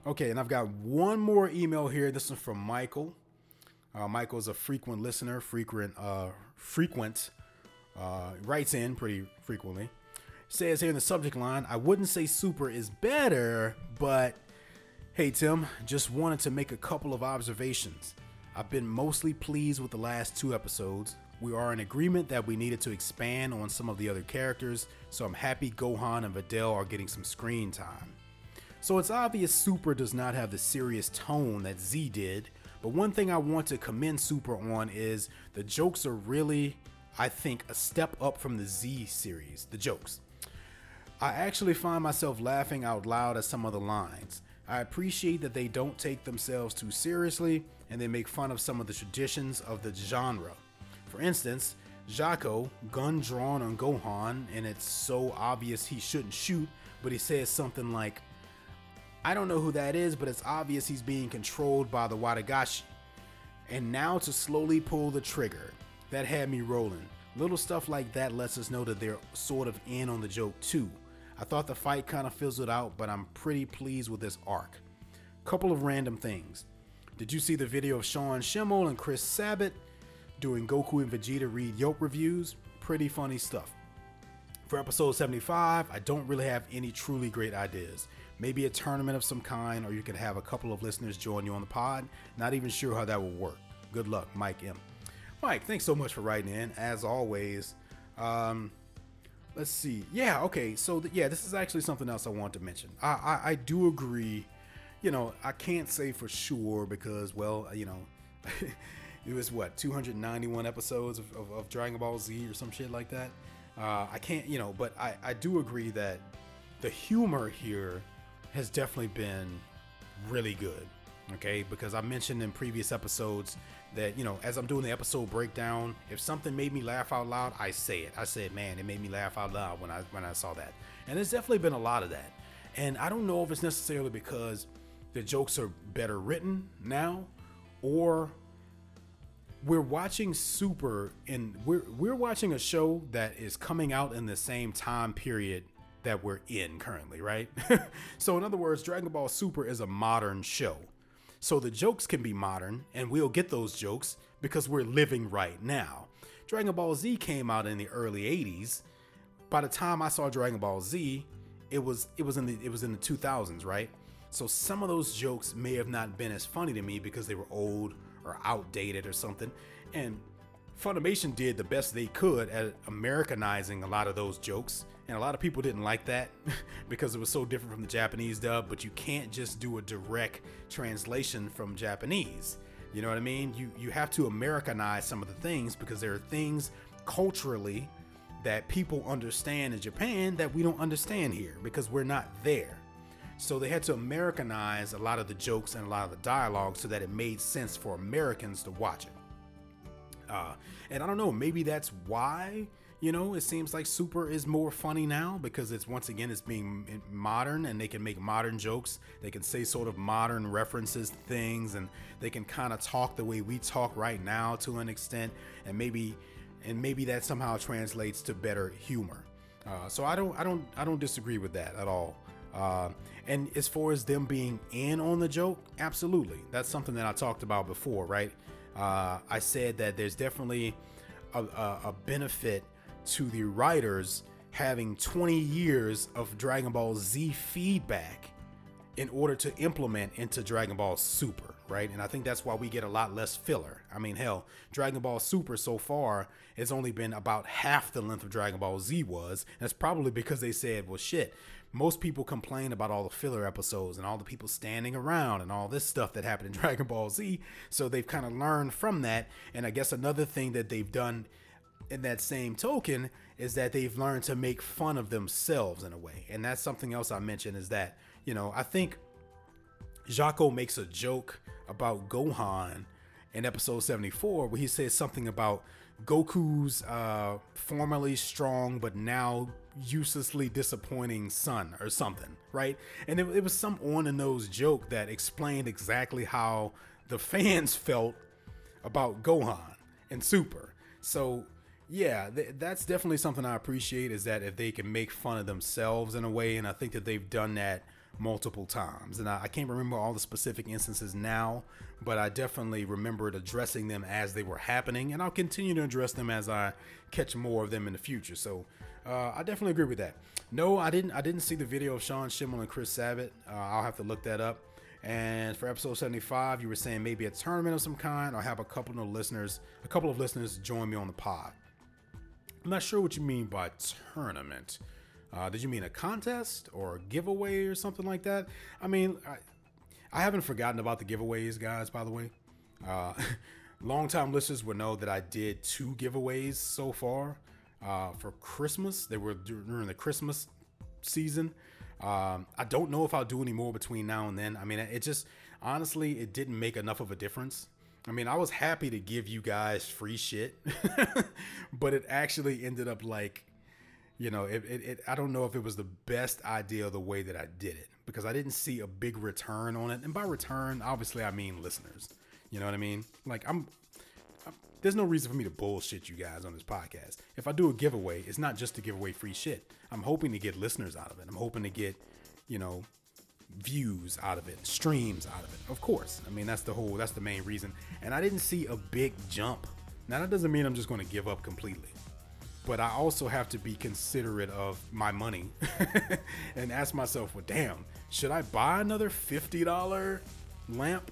Okay, and I've got one more email here. This is from Michael. Uh, Michael's a frequent listener, frequent, uh, frequent, uh, writes in pretty frequently. Says here in the subject line, I wouldn't say Super is better, but hey Tim, just wanted to make a couple of observations. I've been mostly pleased with the last two episodes. We are in agreement that we needed to expand on some of the other characters, so I'm happy Gohan and Videl are getting some screen time. So it's obvious Super does not have the serious tone that Z did, but one thing I want to commend Super on is the jokes are really, I think, a step up from the Z series, the jokes. I actually find myself laughing out loud at some of the lines. I appreciate that they don't take themselves too seriously and they make fun of some of the traditions of the genre. For instance, Jaco, gun drawn on Gohan, and it's so obvious he shouldn't shoot, but he says something like, I don't know who that is, but it's obvious he's being controlled by the Wadagashi. And now to slowly pull the trigger. That had me rolling. Little stuff like that lets us know that they're sort of in on the joke too. I thought the fight kind of fizzled out, but I'm pretty pleased with this arc. Couple of random things. Did you see the video of Sean Schemmel and Chris Sabat doing Goku and Vegeta read Yelp reviews? Pretty funny stuff. For episode 75, I don't really have any truly great ideas. Maybe a tournament of some kind, or you could have a couple of listeners join you on the pod. Not even sure how that will work. Good luck, Mike M. Mike, thanks so much for writing in. As always, um, let's see. Yeah, okay. So th- yeah, this is actually something else I want to mention. I, I I do agree. You know, I can't say for sure because, well, you know, [laughs] it was what 291 episodes of, of, of Dragon Ball Z or some shit like that. Uh, I can't, you know, but I I do agree that the humor here has definitely been really good. Okay, because I mentioned in previous episodes that you know, as I'm doing the episode breakdown, if something made me laugh out loud, I say it. I said, "Man, it made me laugh out loud when I when I saw that." And there's definitely been a lot of that. And I don't know if it's necessarily because the jokes are better written now, or we're watching Super and we're we're watching a show that is coming out in the same time period that we're in currently, right? [laughs] so in other words, Dragon Ball Super is a modern show. So the jokes can be modern and we'll get those jokes because we're living right now. Dragon Ball Z came out in the early 80s. By the time I saw Dragon Ball Z, it was it was in the it was in the 2000s, right? So some of those jokes may have not been as funny to me because they were old or outdated or something. And Funimation did the best they could at Americanizing a lot of those jokes. And a lot of people didn't like that [laughs] because it was so different from the Japanese dub, but you can't just do a direct translation from Japanese. You know what I mean? You you have to Americanize some of the things because there are things culturally that people understand in Japan that we don't understand here because we're not there. So they had to Americanize a lot of the jokes and a lot of the dialogue so that it made sense for Americans to watch it. Uh, and I don't know, maybe that's why you know it seems like super is more funny now because it's once again it's being modern and they can make modern jokes. They can say sort of modern references to things and they can kind of talk the way we talk right now to an extent and maybe and maybe that somehow translates to better humor. Uh, so i don't i don't i don't disagree with that at all uh, and as far as them being in on the joke absolutely. That's something that i talked about before right? Uh, i said that there's definitely a, a, a benefit to the writers having 20 years of Dragon Ball Z feedback in order to implement into Dragon Ball Super, right? And I think that's why we get a lot less filler. I mean, hell, Dragon Ball Super so far has only been about half the length of Dragon Ball Z was. That's probably because they said, well, shit, most people complain about all the filler episodes and all the people standing around and all this stuff that happened in [laughs] Dragon Ball Z. So they've kind of learned from that. And I guess another thing that they've done in that same token is that they've learned to make fun of themselves in a way. And that's something else I mentioned is that, you know, I think Jaco makes a joke about Gohan in episode 74 where he says something about Goku's uh, formerly strong but now uselessly disappointing son or something, right? And it, it was some on the nose joke that explained exactly how the fans [laughs] felt about Gohan and Super. So yeah, th- that's definitely something I appreciate is that if they can make fun of themselves in a way, and I think that they've done that multiple times. And I, I can't remember all the specific instances now, but I definitely remembered addressing them as they were happening, and I'll continue to address them as I catch more of them in the future. So uh, I definitely agree with that. No, I didn't. I didn't see the video of Sean Schemmel and Chris Sabat. Uh, I'll have to look that up. And for episode 75, you were saying maybe a tournament of some kind, or have a couple of listeners, a couple of listeners join me on the pod. I'm not sure what you mean by tournament. Uh, did you mean a contest or a giveaway or something like that? I mean, I, I haven't forgotten about the giveaways, guys, by the way. Uh, [laughs] longtime listeners will know that I did two giveaways so far uh, for Christmas. They were during the Christmas season. Um, I don't know if I'll do any more between now and then. I mean, it just honestly, it didn't make enough of a difference. I mean, I was happy to give you guys free shit, [laughs] but it actually ended up like, you know, it, it, it, I don't know if it was the best idea the way that I did it because I didn't see a big return on it. And by return, obviously, I mean listeners. You know what I mean? Like, I'm, I'm there's no reason for me to bullshit you guys on this podcast. If I do a giveaway, it's not just to give away free shit. I'm hoping to get listeners out of it. I'm hoping to get, you know, views out of it, streams out of it. Of course. I mean, that's the whole, that's the main reason. And I didn't see a big jump. Now, that doesn't mean I'm just going to give up completely. But I also have to be considerate of my money [laughs] and ask myself, well, damn, should I buy another $50 lamp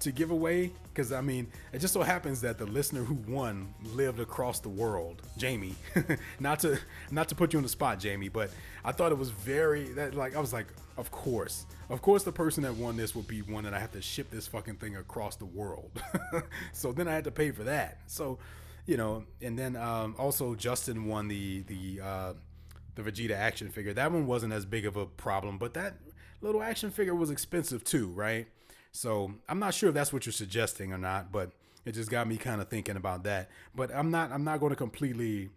to give away because I mean, it just so happens that the listener who won lived across the world, Jamie. [laughs] not to not to put you on the spot, Jamie, but I thought it was very that like I was like, of course, of course, the person that won this would be one that I have to ship this fucking thing across the world. [laughs] so then I had to pay for that. So, you know, and then um, also Justin won the the uh, the Vegeta action figure. That one wasn't as big of a problem, but that little action figure was expensive too, right? So I'm not sure if that's what you're suggesting or not, but it just got me kind of thinking about that. But I'm not I'm not going to completely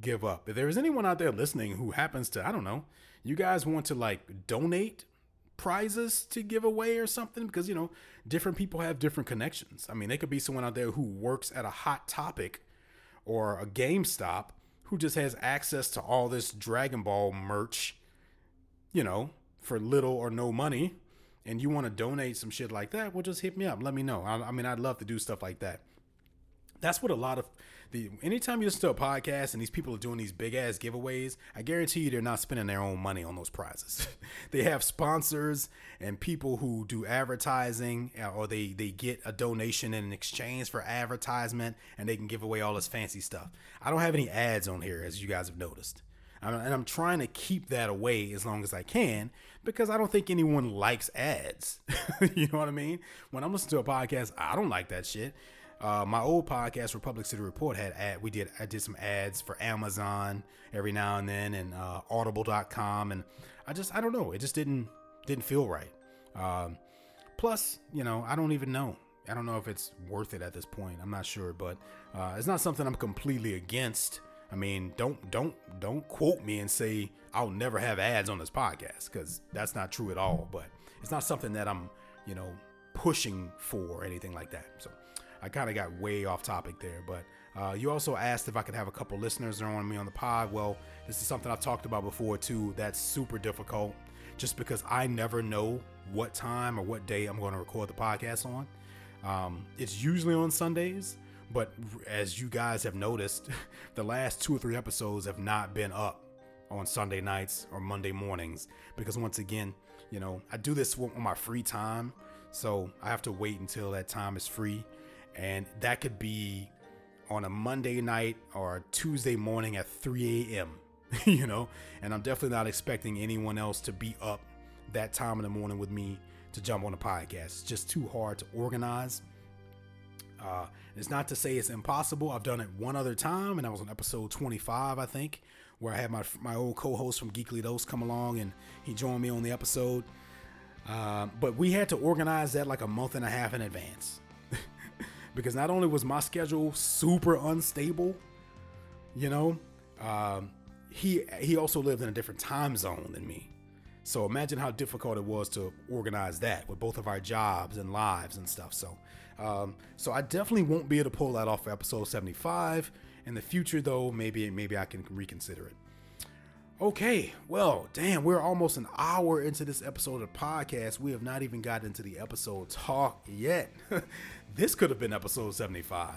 give up. If there is anyone out there listening who happens to, I don't know, you guys want to like donate prizes to give away or something because you know different people have different connections. I mean, they could be someone out there who works at a hot topic or a GameStop who just has access to all this Dragon Ball merch, you know, for little or no money and you want to donate some shit like that, well, just hit me up. Let me know. I, I mean, I'd love to do stuff like that. That's what a lot of the anytime you listen to a podcast and these people are doing these big ass giveaways, I guarantee you they're not spending their own money on those prizes. [laughs] they have sponsors and people who do advertising uh, or they they get a donation in exchange for advertisement and they can give away all this fancy stuff. I don't have any ads on here as you guys have noticed and I'm trying to keep that away as long as I can because I don't think anyone likes ads. [laughs] you know what I mean? When I'm listening to a podcast, I don't like that shit. Uh, my old podcast, Republic City Report, had ad. We did I did some ads for Amazon every now and then, and uh, Audible.com, and I just I don't know. It just didn't didn't feel right. Um, plus, you know, I don't even know. I don't know if it's worth it at this point. I'm not sure, but uh, it's not something I'm completely against. I mean, don't don't don't quote me and say I'll never have ads on this podcast because that's not true at all. But it's not something that I'm, you know, pushing for or anything like that. So I kind of got way off topic there. But uh, you also asked if I could have a couple listeners on me on the pod. Well, this is something I've talked about before too. That's super difficult, just because I never know what time or what day I'm going to record the podcast on. Um, it's usually on Sundays, but as you guys have noticed, [laughs] the last two or three episodes have not been up on Sunday nights or Monday mornings because once again, you know, I do this on my free time, so I have to wait until that time is free, and that could be on a Monday night or a Tuesday morning at 3 a.m. [laughs] you know, and I'm definitely not expecting anyone else to be up that time in the morning with me to jump on a podcast. It's just too hard to organize. Uh, it's not to say it's impossible. I've done it one other time, and that was on episode 25, I think, where I had my my old co-host from Geekly Dose come along, and he joined me on the episode. Uh, but we had to organize that like a month and a half in advance, because not only was my schedule super unstable, you know, um, he he also lived in a different time zone than me. So imagine how difficult it was to organize that with both of our jobs and lives and stuff. So, um, so I definitely won't be able to pull that off for episode 75. In the future, though, maybe maybe I can reconsider it. Okay, well, damn, we're almost an hour into this episode of the podcast. We have not even gotten into the episode talk yet. [laughs] this could have been episode 75.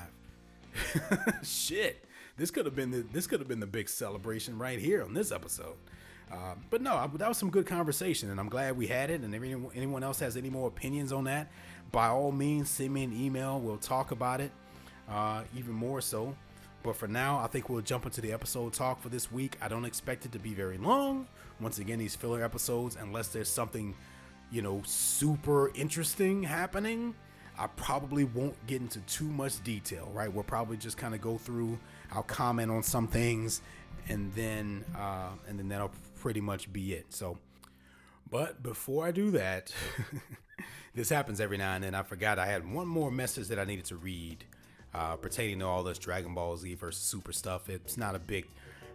[laughs] Shit, this could have been the, this could have been the big celebration right here on this episode. Uh, but no, that was some good conversation, and I'm glad we had it. And if anyone else has any more opinions on that, by all means, send me an email. We'll talk about it uh, even more so. But for now, I think we'll jump into the episode talk for this week. I don't expect it to be very long. Once again, these filler episodes, unless there's something, you know, super interesting happening, I probably won't get into too much detail, right? We'll probably just kind of go through, I'll comment on some things, and then uh, and then that'll pretty much be it. So, but before I do that, [laughs] this happens every now and then. I forgot I had one more message that I needed to read uh, pertaining to all this Dragon Ball Z versus Super stuff. It's not a big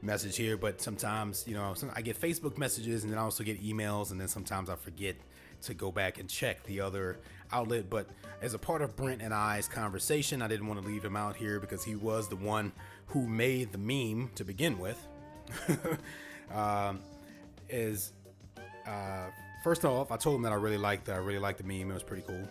message here, but sometimes you know I get Facebook messages and then I also get emails, and then sometimes I forget to go back and check the other outlet. But as a part of Brent and I's conversation, I didn't want to leave him out here because he was the one who made the meme to begin with. [laughs] um, is uh, first off, I told him that I really liked I really liked the meme. It was pretty cool,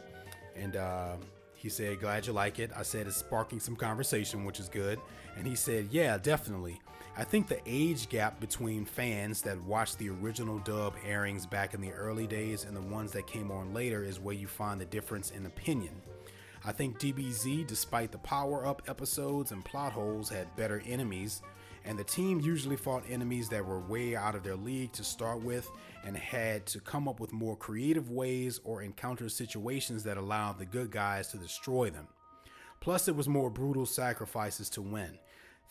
and uh, he said, "Glad you like it." I said, "It's sparking some conversation, which is good." And he said, "Yeah, definitely. I think the age gap between fans that watched the original dub airings back in the early days and the ones that came on later is where you find the difference in opinion." I think DBZ, despite the power up episodes and plot holes, had better enemies and the team usually fought enemies that were way out of their league to start with and had to come up with more creative ways or encounter situations that allowed the good guys to destroy them. Plus, it was more brutal sacrifices to win.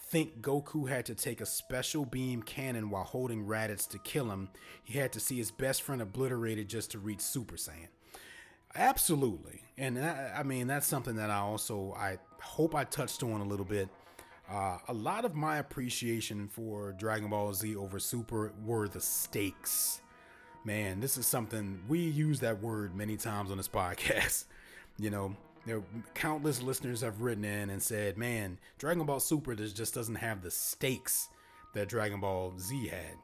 Think Goku had to take a special beam cannon while holding Raditz to kill him. He had to see his best friend obliterated just to reach Super Saiyan. Absolutely, and that, I mean that's something that I also I hope I touched on a little bit uh, a lot of my appreciation for Dragon Ball Z over Super were the stakes. Man, this is something we use that word many times on this [laughs] podcast. You know, there countless listeners have written in and said, "Man, Dragon Ball Super just doesn't have the stakes that Dragon Ball Z had."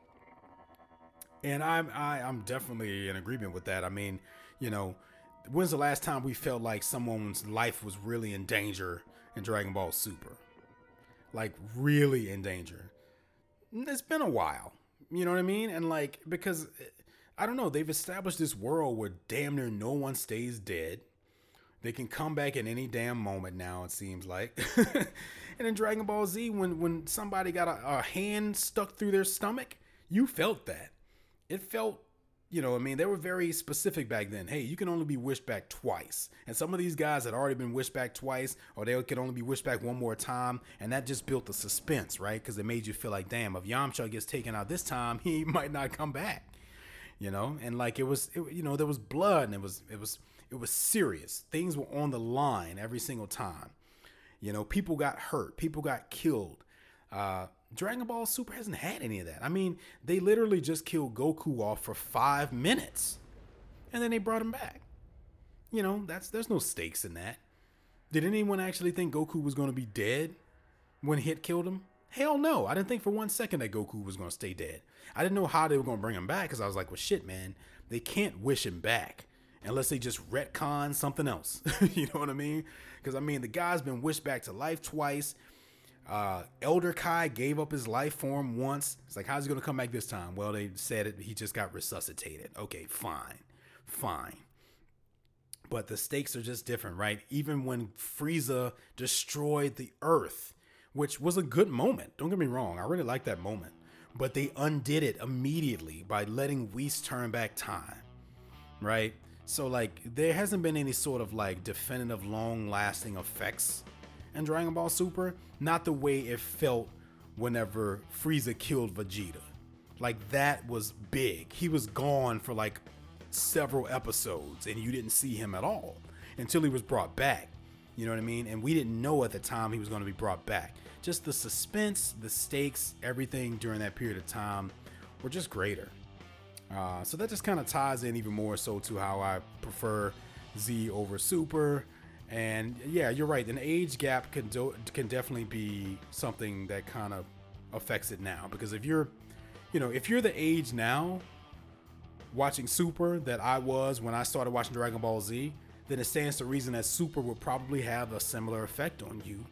And I'm I, am i am definitely in agreement with that. I mean, you know, when's the last time we felt like someone's life was really in danger in Dragon Ball Super? like really in danger. It's been a while. You know what I mean? And like because eh, I don't know, they've established this world where damn near no one stays dead. They can come back at any damn moment now, it seems like. [laughs] and in Dragon Ball Z, when when somebody got a, a hand stuck through their stomach, you felt that. It felt you know, I mean, they were very specific back then. Hey, you can only be wished back twice. And some of these guys had already been wished back twice, or they could only be wished back one more time. And that just built the suspense, right? Because it made you feel like, damn, if Yamcha gets taken out this time, [laughs] he might not come back. You know, and like it was, it, you know, there was blood, and it was, it was, It was serious. Things were on the line every single time. You know, people got hurt, people got killed. Uh, Dragon Ball Super hasn't had any of that. I mean, they literally just killed Goku off for five minutes, and then they brought him back. You know, that's there's no stakes in that. Did anyone actually think Goku was going to be dead when Hit killed him? Hell no. I didn't think for one second that Goku was going to stay dead. I didn't know how they were going to bring him back because I was like, well, shit, man, they can't wish him back unless they just retcon something else. [laughs] you know what I mean? Because I mean, the guy's been wished back to life twice. Uh, Elder Kai gave up his life form once. It's like, how's he going to come back this time? Well, they said it. He just got resuscitated. Okay, fine, fine. But the stakes are just different, right? Even when Frieza destroyed the Earth, which was a good moment. Don't get me wrong. I really like that moment. But they undid it immediately by letting Whis turn back time, right? So, like, there hasn't been any sort of like definitive, long lasting effects in Dragon Ball Super. Not the way it felt whenever Frieza killed Vegeta. Like, that was big. He was gone for like several episodes and you didn't see him at all until he was brought back. You know what I mean? And we didn't know at the time he was going to be brought back. Just the suspense, the stakes, everything during that period of time were just greater. Uh, so that just kind of ties in even more so to how I prefer Z over Super. And yeah, you're right. An age gap can do, can definitely be something that kind of affects it now because if you're, you know, if you're the age now watching Super that I was when I started watching Dragon Ball Z, then it stands to reason that Super would probably have a similar effect on you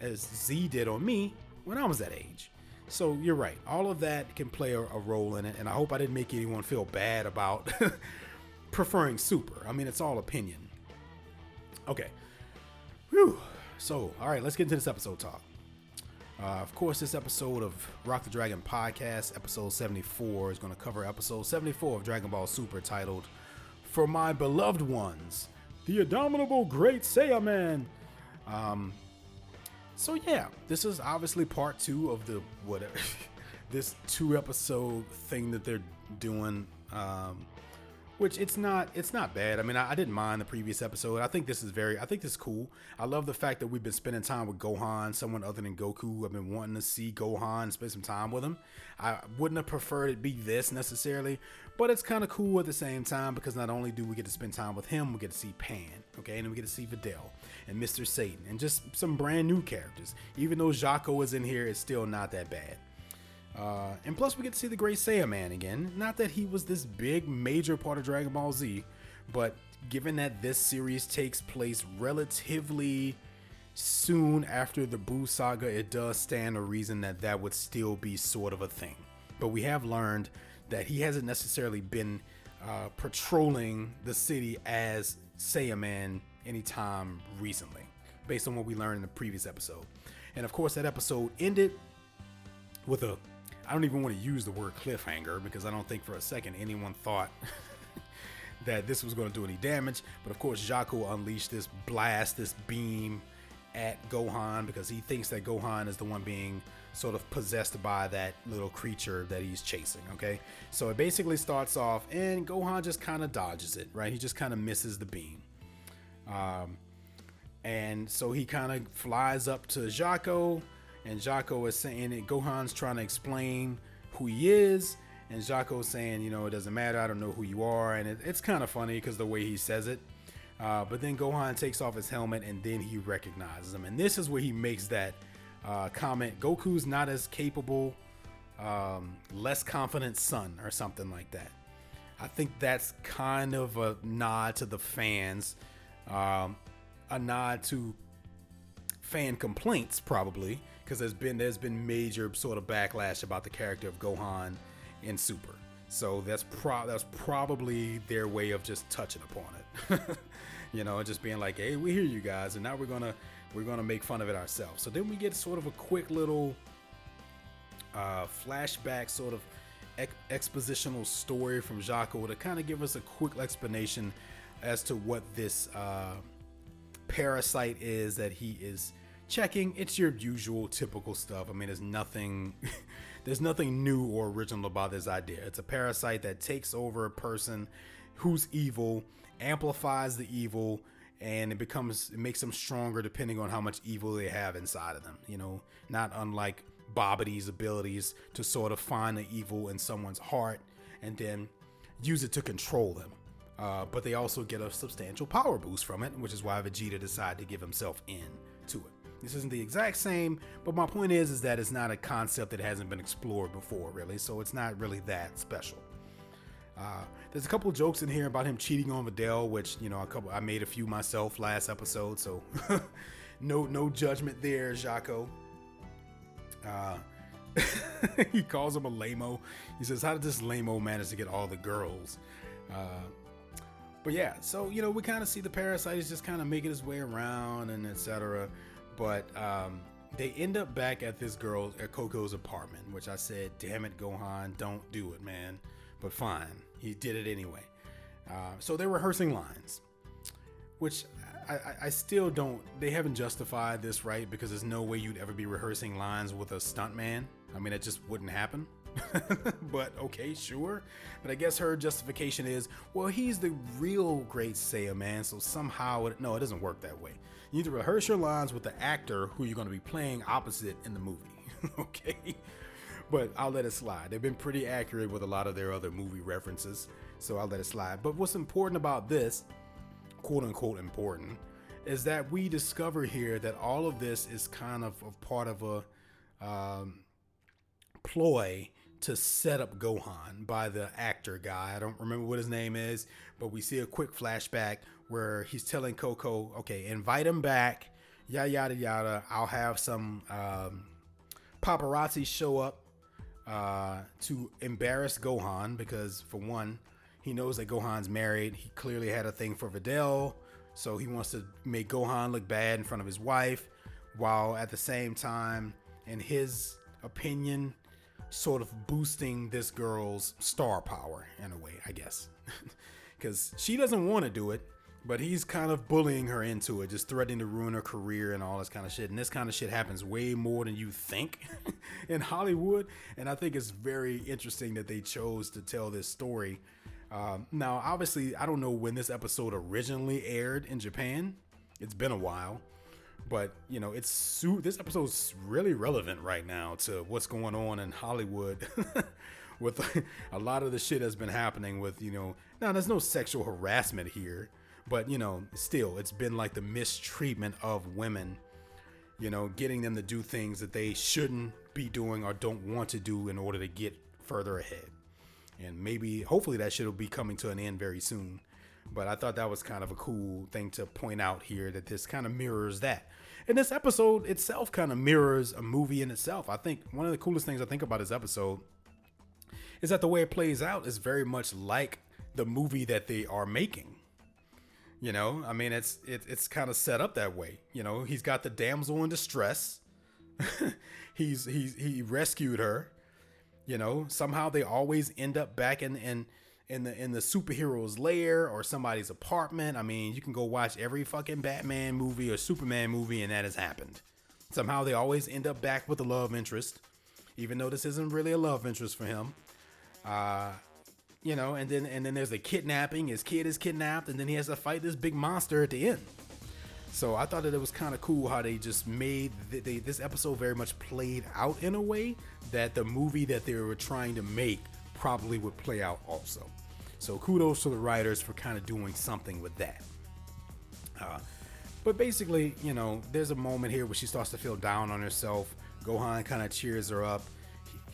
as Z did on me when I was that age. So you're right. All of that can play a, a role in it, and I hope I didn't make anyone feel bad about [laughs] preferring Super. I mean, it's all opinion. Okay. Whew. So, all right, let's get into this episode talk. Uh, of course, this episode of Rock the Dragon podcast, episode 74, is going to cover episode 74 of Dragon Ball Super titled For My Beloved Ones, The Abominable Great Saiyaman. Um, so yeah, this is obviously part two of the whatever [laughs] this two episode thing that they're doing. Um, which it's not it's not bad. I mean, I, I, didn't mind the previous episode. I think this is very I think this is cool. I love the fact that we've been spending time with Gohan, someone other than Goku. I've been wanting to see Gohan, spend some time with him. I wouldn't have preferred it be this necessarily, but it's kind of cool at the same time because not only do we get to spend time with him, we get to see Pan, okay, and we get to see Videl and Mr. Satan and just some brand new characters. Even though Jaco is in here, it's still not that bad. Uh, and plus, we get to see the Great Saiyaman again. Not that he was this big, major part of Dragon Ball Z, but given that this series takes place relatively soon after the Buu saga, it does stand a reason that that would still be sort of a thing. But we have learned that he hasn't necessarily been uh, patrolling the city as Saiyaman anytime recently, based on what we learned in the previous episode. And of course, that episode ended with a I don't even want to use the word cliffhanger because I don't think for a second anyone thought [laughs] that this was going to do any damage. But of course, Jaco unleashed this blast, this beam at Gohan because he thinks that Gohan is the one being sort of possessed by that little creature that he's chasing. Okay, so it basically starts off, and Gohan just kind of dodges it, right? He just kind of misses the beam. Um, and so he kind of flies up to Jaco, and Jaco is saying it. Gohan's trying to explain who he is, and Jaco's saying, you know, it doesn't matter. I don't know who you are, and it, it's kind of funny because the way he says it. Uh, but then Gohan takes off his helmet, and then he recognizes him, and this is where he makes that uh, comment: Goku's not as capable, um, less confident son, or something like that. I think that's kind of a nod to the fans, um, a nod to fan complaints, probably because there's been there's been major sort of backlash about the character of Gohan in Super. So that's pro that's probably their way of just touching upon it. [laughs] you know, just being like, "Hey, we hear you guys, and now we're gonna we're gonna make fun of it ourselves." So then we get sort of a quick little uh, flashback, sort of ex- expositional story from Jaco to kind of give us a quick explanation as to what this uh, parasite is that he is checking. It's your usual typical stuff. I mean, there's nothing [laughs] there's nothing new or original about this idea. It's a parasite that takes over a person who's evil, amplifies the evil, and it becomes it makes them stronger depending on how much evil they have inside of them. You know, not unlike Babidi's abilities to sort of find the evil in someone's heart and then use it to control them. Uh, but they also get a substantial power boost from it, which is why Vegeta decided to give himself in to it. This isn't the exact same, but my point is, is that it's not a concept that hasn't been explored before, really. So it's not really that special. Uh, there's a couple jokes in here about him cheating on Videl, which you know, a couple I made a few myself last episode, so [laughs] no no judgment there, Jaco. Uh, [laughs] he calls him a lameo. He says, "How did this lameo manage to get all the girls?" Uh, but yeah, so you know, we kind of see the parasite is just kind of making his way around and etc. But um, they end up back at this girl at Coco's apartment, which I said, "Damn it, Gohan, don't do it, man." But fine, he did it anyway. Uh, so they're rehearsing lines, which I, I, still don't. They haven't justified this right because there's no way you'd ever be rehearsing lines with a stuntman. I mean, it just wouldn't happen. [laughs] but okay, sure. But I guess her justification is, well, he's the real great Saiyaman, so somehow it, no, it doesn't work that way. You need to rehearse your lines with the actor who you're going to be playing opposite in the movie. [laughs] okay. But I'll let it slide. They've been pretty accurate with a lot of their other movie references, so I'll let it slide. But what's important about this, quote unquote important, is that we discover here that all of this is kind of part of a um, ploy to set up Gohan by the actor guy. I don't remember what his name is, but we see a quick flashback where he's telling Coco, okay, invite him back, yada, yada, yada. I'll have some um, paparazzi show up uh, to embarrass Gohan because, for one, he knows that Gohan's married. He clearly had a thing for Videl, so he wants to make Gohan look bad in front of his wife, while at the same time, in his opinion, sort of boosting this girl's star power in a way, I guess. [laughs] Because she doesn't want to do it, but he's kind of bullying her into it, just threatening to ruin her career and all this kind of shit. And this kind of shit happens way more than you think [laughs] in Hollywood. And I think it's very interesting that they chose to tell this story. Um, now, obviously, I don't know when this episode originally aired in Japan. It's been a while but you know it's su- this episode's really relevant right now to what's going on in hollywood [laughs] with [laughs] a lot of the shit that's been happening with you know now there's no sexual harassment here but you know still it's been like the mistreatment of women you know getting them to do things that they shouldn't be doing or don't want to do in order to get further ahead and maybe hopefully that shit will be coming to an end very soon but I thought that was kind of a cool thing to point out here that this kind of mirrors that. And this episode itself kind of mirrors a movie in itself. I think one of the coolest things I think about this episode is that the way it plays out is very much like the movie that they are making. You know, I mean, it's it, it's kind of set up that way. You know, he's got the damsel in distress. [laughs] he's he's he rescued her. You know, somehow they always end up back in in in the in the superhero's lair or somebody's apartment. I mean, you can go watch every fucking Batman movie or Superman movie, and that has happened. Somehow they always end up back with the love interest, even though this isn't really a love interest for him. Uh, you know, and then and then there's a kidnapping. His kid is kidnapped, and then he has to fight this big monster at the end. So I thought that it was kind of cool how they just made they, this episode very much played out in a way that the movie that they were trying to make probably would play out also. So kudos to the writers for kind of doing something with that. Uh, but basically, you know, there's a moment here where she starts to feel down on herself. Gohan kind of cheers her up.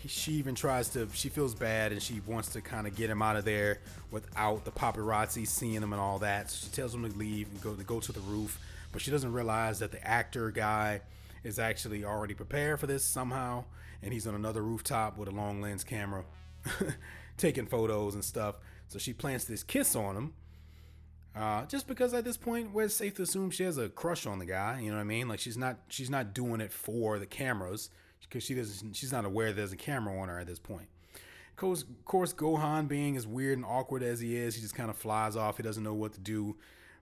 He, she even tries to, she feels bad and she wants to kind of get him out of there without the paparazzi seeing him and all that. So she tells him to leave and go to go to the roof, but she doesn't realize that the actor guy is actually already prepared for this somehow, and he's on another rooftop with a long lens camera, [laughs] taking photos and stuff. So she plants this kiss on him. Uh, just because at this point, we're safe to assume she has a crush on the guy. You know what I mean? Like she's not she's not doing it for the cameras because she doesn't she's not aware there's a camera on her at this point. Of course, of course, Gohan being as weird and awkward as he is, he just kind of flies off. He doesn't know what to do.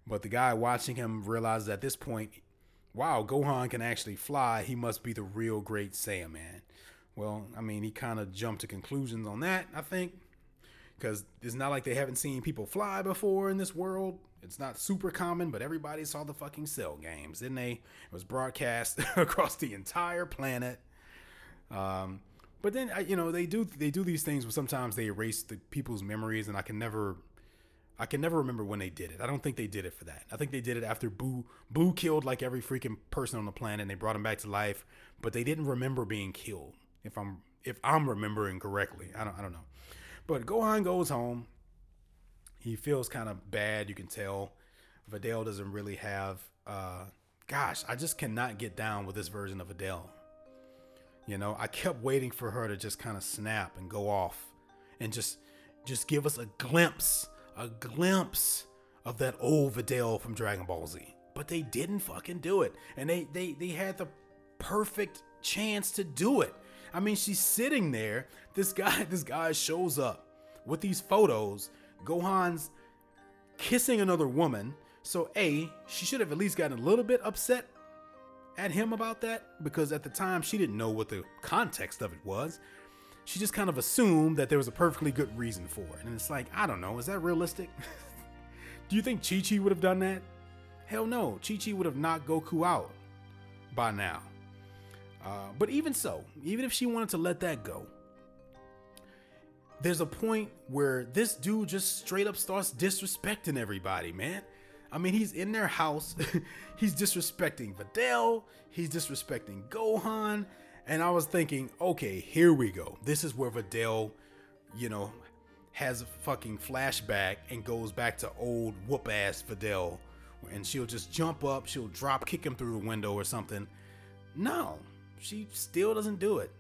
But the guy watching him realizes at this point, wow, Gohan can actually fly. He must be the real great Saiyaman. Well, I mean, he kind of jumped to conclusions on that, I think because it's not like they haven't seen people fly before in this world. It's not super common, but everybody saw the fucking Cell games, didn't they? It was broadcast [laughs] across the entire planet. Um, but then you know they do they do these things where sometimes they erase the people's memories, and I can never I can never remember when they did it. I don't think they did it for that. I think they did it after Buu Buu killed like every freaking person on the planet and they brought him back to life, but they didn't remember being killed. If I'm if I'm remembering correctly. I don't I don't know. But Gohan goes home. He feels kind of bad, you can tell. Videl doesn't really have uh gosh, I just cannot get down with this version of Videl. You know, I kept waiting for her to just kind of snap and go off and just just give us a glimpse, a glimpse of that old Videl from Dragon Ball Z. But they didn't fucking do it. And they they they had the perfect chance to do it. I mean, she's sitting there. This guy [laughs] this guy shows up with these photos. Gohan's kissing another woman. So A, she should have at least gotten a little bit upset at him about that because at the time she didn't know what the context of it was. She just kind of assumed that there was a perfectly good reason for it. And it's like, I don't know, is that realistic? [laughs] Do you think Chi Chi would have done that? Hell no, Chi Chi would have knocked Goku out by now. Uh, but even so, even if she wanted to let that go, there's a point where this dude just straight up starts disrespecting everybody, man. I mean, he's in their house. [laughs] he's disrespecting Videl. He's disrespecting Gohan. And I was thinking, okay, here we go. This is where Videl, you know, has a fucking flashback and goes back to old whoop ass Videl. And she'll just jump up, she'll drop kick him through the window or something. No, she still doesn't do it.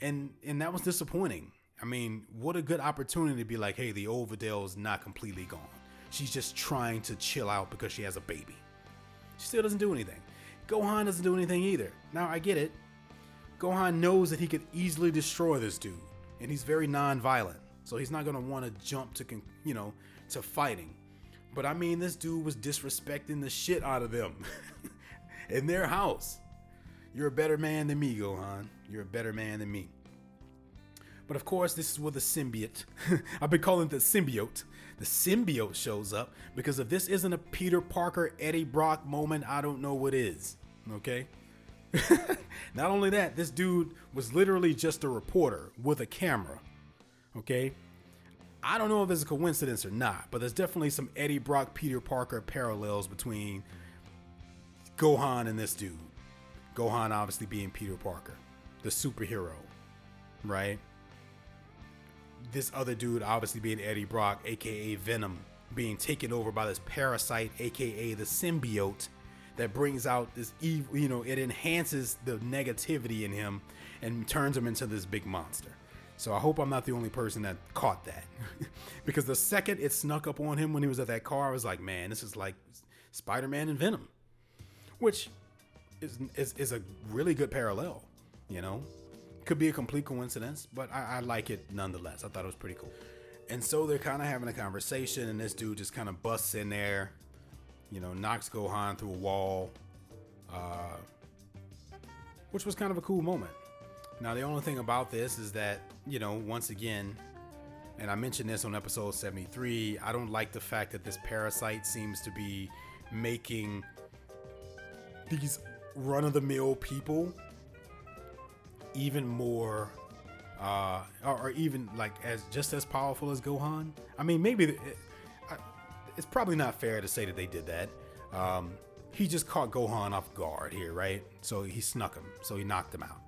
And and that was disappointing. I mean, what a good opportunity to be like, hey, the old Videl is not completely gone. She's just trying to chill out because she has a baby. She still doesn't do anything. Gohan doesn't do anything either. Now, I get it. Gohan knows that he could easily destroy this dude, and he's very non-violent, so he's not gonna want to jump to, you know, to fighting. But I mean, this dude was disrespecting the shit out of them [laughs] in their house. You're a better man than me, Gohan. You're a better man than me. But of course, this is where the symbiote, [laughs] I've been calling it the symbiote, the symbiote shows up because if this isn't a Peter Parker, Eddie Brock moment, I don't know what is. Okay? [laughs] Not only that, this dude was literally just a reporter with a camera. Okay? I don't know if it's a coincidence or not, but there's definitely some Eddie Brock, Peter Parker parallels between Gohan and this dude. Gohan obviously being Peter Parker, the superhero, right? This other dude obviously being Eddie Brock, aka Venom, being taken over by this parasite, aka the symbiote, that brings out this evil, you know, it enhances the negativity in him and turns him into this big monster. So I hope I'm not the only person that caught that. [laughs] because the second it snuck up on him when he was at that car, I was like, man, this is like Spider Man and Venom. Which is, is, is a really good parallel, you know? Could be a complete coincidence, but I, I like it nonetheless. I thought it was pretty cool. And so they're kind of having a conversation, and this dude just kind of busts in there, you know, knocks Gohan through a wall, uh, which was kind of a cool moment. Now, the only thing about this is that, you know, once again, and I mentioned this on episode 73, I don't like the fact that this parasite seems to be making these run of the mill people even more uh, or, or, even like as just as powerful as Gohan. I mean, maybe it, it's probably not fair to say that they did that. Um, he just caught Gohan off guard here, right? So he snuck him, so he knocked him out.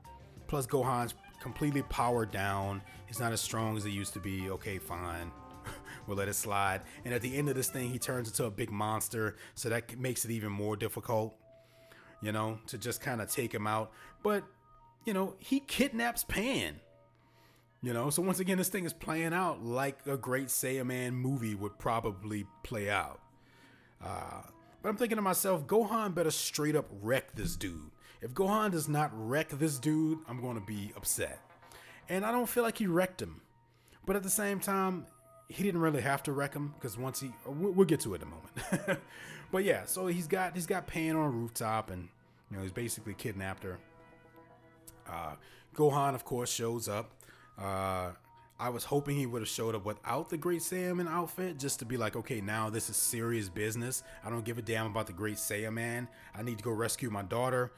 Plus, Gohan's completely powered down. He's not as strong as he used to be. Okay, fine. [laughs] we'll let it slide. And at the end of this thing, he turns into a big monster, so that makes it even more difficult, you know, to just kind of take him out. But you know, he kidnaps Pan. You know, so once again, this thing is playing out like a great Saiyaman movie would probably play out. Uh, but I'm thinking to myself, Gohan better straight up wreck this dude. If Gohan does not wreck this dude, I'm going to be upset. And I don't feel like he wrecked him. But at the same time, he didn't really have to wreck him because once he, we'll get to it in a moment. [laughs] but yeah, so he's got he's got Pan on a rooftop, and you know he's basically kidnapped her. Uh, Gohan, of course, shows up. Uh, I was hoping he would have showed up without the Great Saiyaman outfit just to be like, okay, now this is serious business. I don't give a damn about the Great Saiyaman. I need to go rescue my daughter.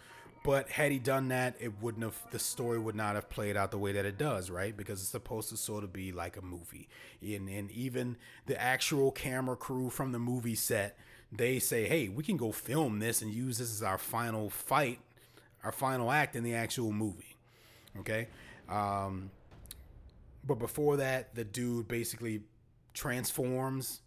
But had he done that, it wouldn't have the story would not have played out the way that it does, right? Because it's supposed to sort of be like a movie. And and even the actual camera crew from the movie set, they say, "Hey, we can go film this and use this as our final fight, our final act in the actual movie." Okay? Um but before that, the dude basically transforms.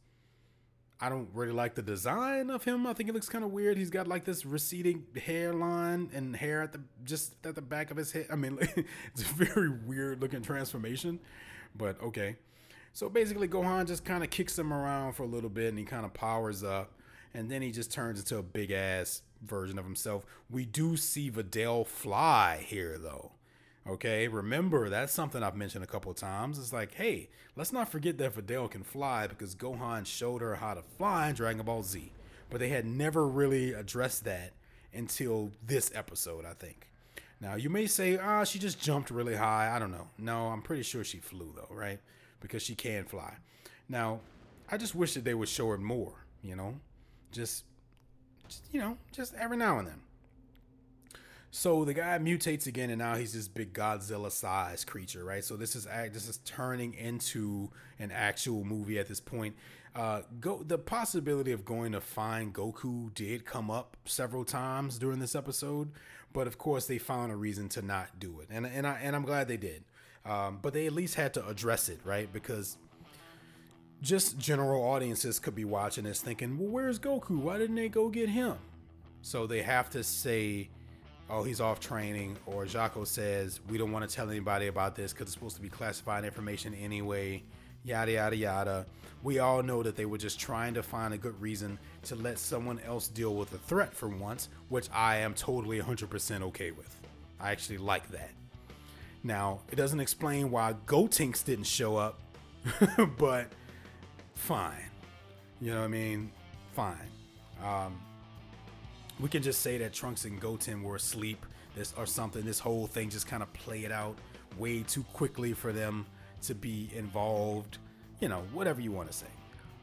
I don't really like the design of him. I think it looks kind of weird. He's got like this receding hairline and hair at the just at the back of his head. I mean, [laughs] it's a very weird looking transformation, but okay. So basically, Gohan just kind of kicks him around for a little bit, and he kind of powers up, and then he just turns into a big ass version of himself. We do see Videl fly here, though. Okay, remember that's something I've mentioned a couple of times. It's like, hey, let's not forget that Videl can fly because Gohan showed her how to fly in Dragon Ball Z. But they had never really addressed that until this episode, I think. Now, you may say, ah, she just jumped really high. I don't know. No, I'm pretty sure she flew, though, right? Because she can fly. Now, I just wish that they would show it more, you know? Just, just you know, just every now and then. So the guy mutates again, and now he's this big Godzilla-sized creature, right? So this is this is turning into an actual movie at this point. Uh, go the possibility of going to find Goku did come up several times during this episode, but of course they found a reason to not do it, and and I and I'm glad they did. Um, but they at least had to address it, right? Because just general audiences could be watching this thinking, well, where's Goku? Why didn't they go get him? So they have to say oh, he's off training, or Jaco says, we don't want to tell anybody about this because it's supposed to be classified information anyway, yada, yada, yada. We all know that they were just trying to find a good reason to let someone else deal with a threat for once, which I am totally 100% okay with. I actually like that. Now, it doesn't explain why Gotenks didn't show up, [laughs] but fine. You know what I mean? Fine. Um, we can just say that Trunks and Goten were asleep this or something. This whole thing just kind of played out way too quickly for them to be involved. You know, whatever you want to say.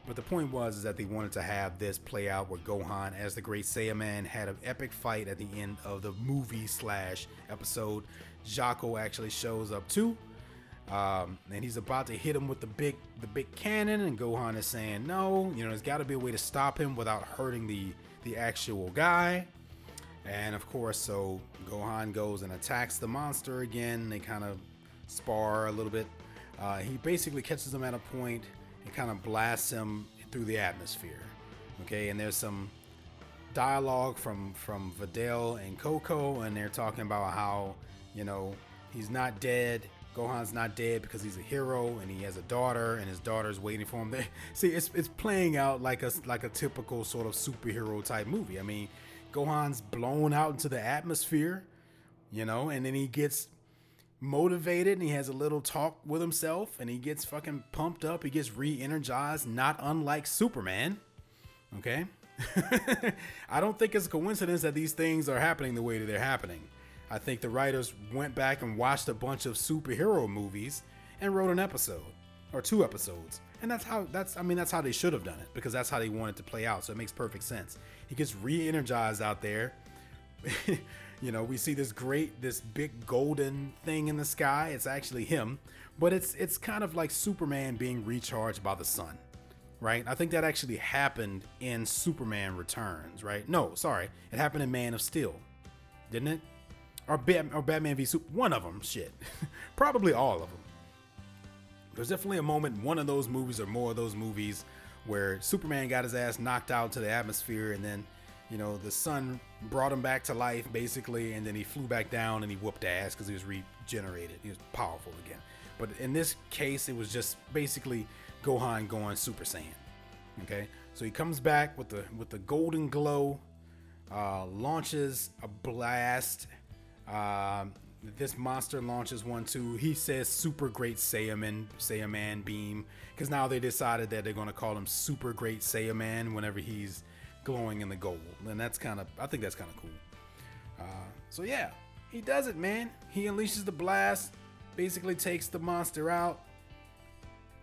But the point was is that they wanted to have this play out where Gohan, as the Great Saiyaman, had an epic fight at the end of the movie slash episode. Jaco actually shows up too, um, and he's about to hit him with the big the big cannon. And Gohan is saying no. You know, there's got to be a way to stop him without hurting the the actual guy. And of course, so Gohan goes and attacks the monster again. They kind of spar a little bit. Uh, he basically catches him at a point and kind of blasts him through the atmosphere. Okay, and there's some dialogue from from Videl and Coco, and they're talking about how you know he's not dead. Gohan's not dead because he's a hero and he has a daughter and his daughter's waiting for him. [laughs] See, it's it's playing out like a like a typical sort of superhero type movie. I mean, Gohan's blown out into the atmosphere, you know, and then he gets motivated and he has a little talk with himself and he gets fucking pumped up. He gets re-energized, not unlike Superman. Okay? [laughs] I don't think it's a coincidence that these things are happening the way that they're happening. I think the writers went back and watched a bunch of superhero movies and wrote an episode or two episodes. And that's how that's I mean that's how they should have done it because that's how they wanted to play out. So it makes perfect sense. He gets re-energized out there. [laughs] you know, we see this great this big golden thing in the sky. It's actually him, but it's it's kind of like Superman being recharged by the sun. Right? I think that actually happened in Superman Returns, right? No, sorry. It happened in Man of Steel. Didn't it? Or, Bat- or Batman v Super. One of them, shit. [laughs] Probably all of them. There's definitely a moment, one of those movies or more of those movies, where Superman got his ass knocked out to the atmosphere, and then, you know, the sun brought him back to life, basically, and then he flew back down and he whooped ass because he was regenerated. He was powerful again. But in this case, it was just basically Gohan going Super Saiyan. Okay, so he comes back with the with the golden glow, uh, launches a blast um, this monster launches one too. He says super great Saiyaman, Saiyaman beam, because now they decided that they're going to call him super great Saiyaman whenever he's glowing in the gold, and that's kind of I think that's kind of cool. Uh, so yeah, he does it, man. He unleashes the blast, basically takes the monster out,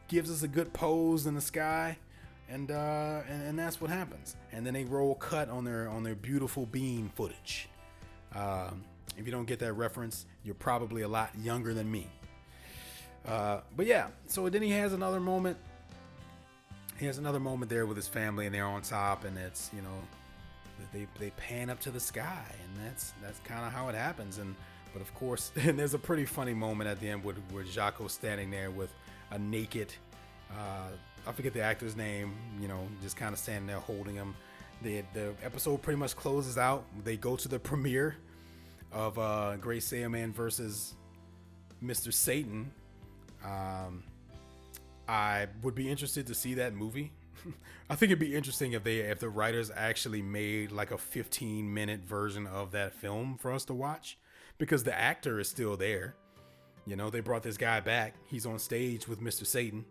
gives us a good pose in the sky, and uh, and, and that's what happens. And then they roll cut on their on their beautiful beam footage. Um, if you don't get that reference, you're probably a lot younger than me. Uh, but yeah, so then he has another moment. He has another moment there with his family, and they're on top, and it's you know, they they pan up to the sky, and that's that's kind of how it happens. And but of course, [laughs] and there's a pretty funny moment at the end with where Jaco's standing there with a naked, uh, I forget the actor's name, you know, just kind of standing there holding him. The the episode pretty much closes out. They go to the premiere of uh, Great Saiyaman versus Mr. Satan. Um, I would be interested to see that movie. [laughs] I think it'd be interesting if they if the writers actually made like a 15 minute version of that film for us to watch because the actor is still there. You know, they brought this guy back. He's on stage with Mr. Satan.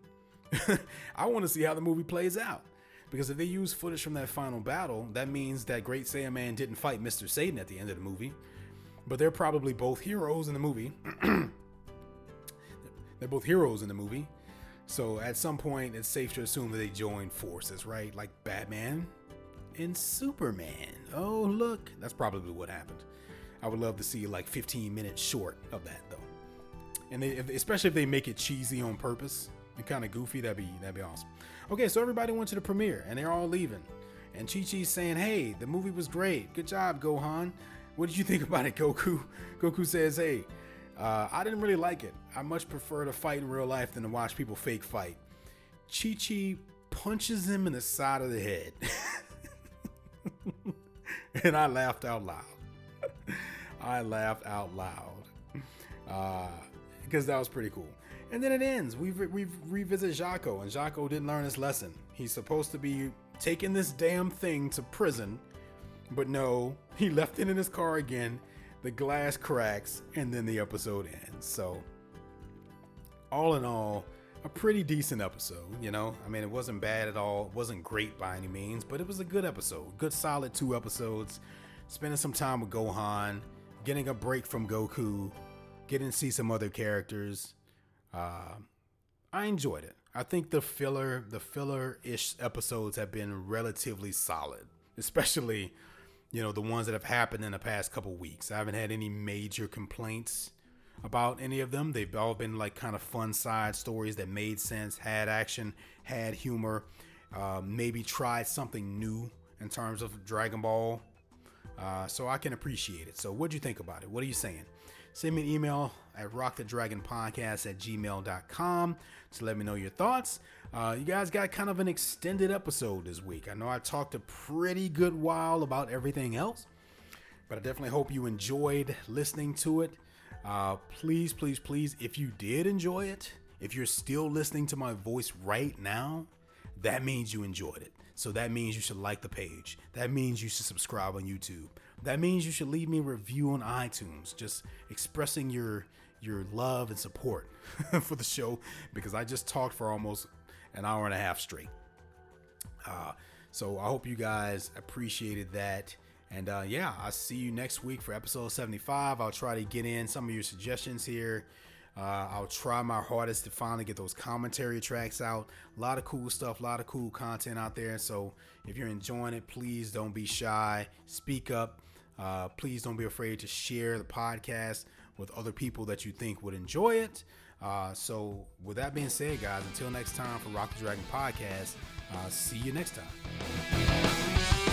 [laughs] I want to see how the movie plays out. Because if they use footage from that final battle, that means that Great Saiyaman didn't fight Mr. Satan at the end of the movie. But they're probably both heroes in the movie. [clears throat] they're both heroes in the movie. So at some point, it's safe to assume that they join forces, right? Like Batman and Superman. Oh, look. That's probably what happened. I would love to see like 15 minutes short of that, though and they, especially if they make it cheesy on purpose and kind of goofy, that'd be that'd be awesome. Okay, so everybody went to the premiere and they're all leaving, and Chi Chi's saying, "Hey, the movie was great. Good job, Gohan. What did you think about it, Goku?" [laughs] Goku says, "Hey, uh, I didn't really like it. I much prefer to fight in real life than to watch people fake fight." Chi Chi punches him in the side of the head, [laughs] and I laughed out loud. [laughs] I laughed out loud. Uh, because that was pretty cool. And then it ends. We we revisit Jaco, and Jaco didn't learn his lesson. He's supposed to be taking this damn thing to prison, but no, he left it in his car again. The glass cracks, and then the episode ends. So, all in all, a pretty decent episode. You know, I mean, it wasn't bad at all. It wasn't great by any means, but it was a good episode. Good, solid two episodes. Spending some time with Gohan, getting a break from Goku getting to see some other characters. Uh, I enjoyed it. I think the filler, the filler-ish episodes have been relatively solid, [laughs] especially, you know, the ones that have happened in the past couple weeks. I haven't had any major complaints about any of them. They've all been like kind of fun side stories that made sense, had action, had humor, uh, maybe tried something new in terms of Dragon Ball. Uh, so I can appreciate it. So, what do you think about it? What are you Saiyan? Send me an email at rockthedragonpodcast at gmail.com to let me know your thoughts. Uh, you guys got kind of an extended episode this week. I know I talked a pretty good while about everything else, but I definitely hope you enjoyed listening to it. Uh, please, please, please, if you did enjoy it, if you're still listening to my voice right now, that means you enjoyed it. So that means you should like the page. That means you should subscribe on YouTube that means you should leave me a review on iTunes, just expressing your your love and support [laughs] for the show because I just talked for almost an hour and a half straight. Uh, so I hope you guys appreciated that. And uh, yeah, I'll see you next week for episode 75. I'll try to get in some of your suggestions here. Uh, I'll try my hardest to finally get those commentary tracks out. A lot of cool stuff, a lot of cool content out there. So if you're enjoying it, please don't be shy. Speak up. Uh, please don't be afraid to share the podcast with other people that you think would enjoy it. Uh, so, with that being said, guys, until next time for Rock the Dragon Podcast, uh, see you next time.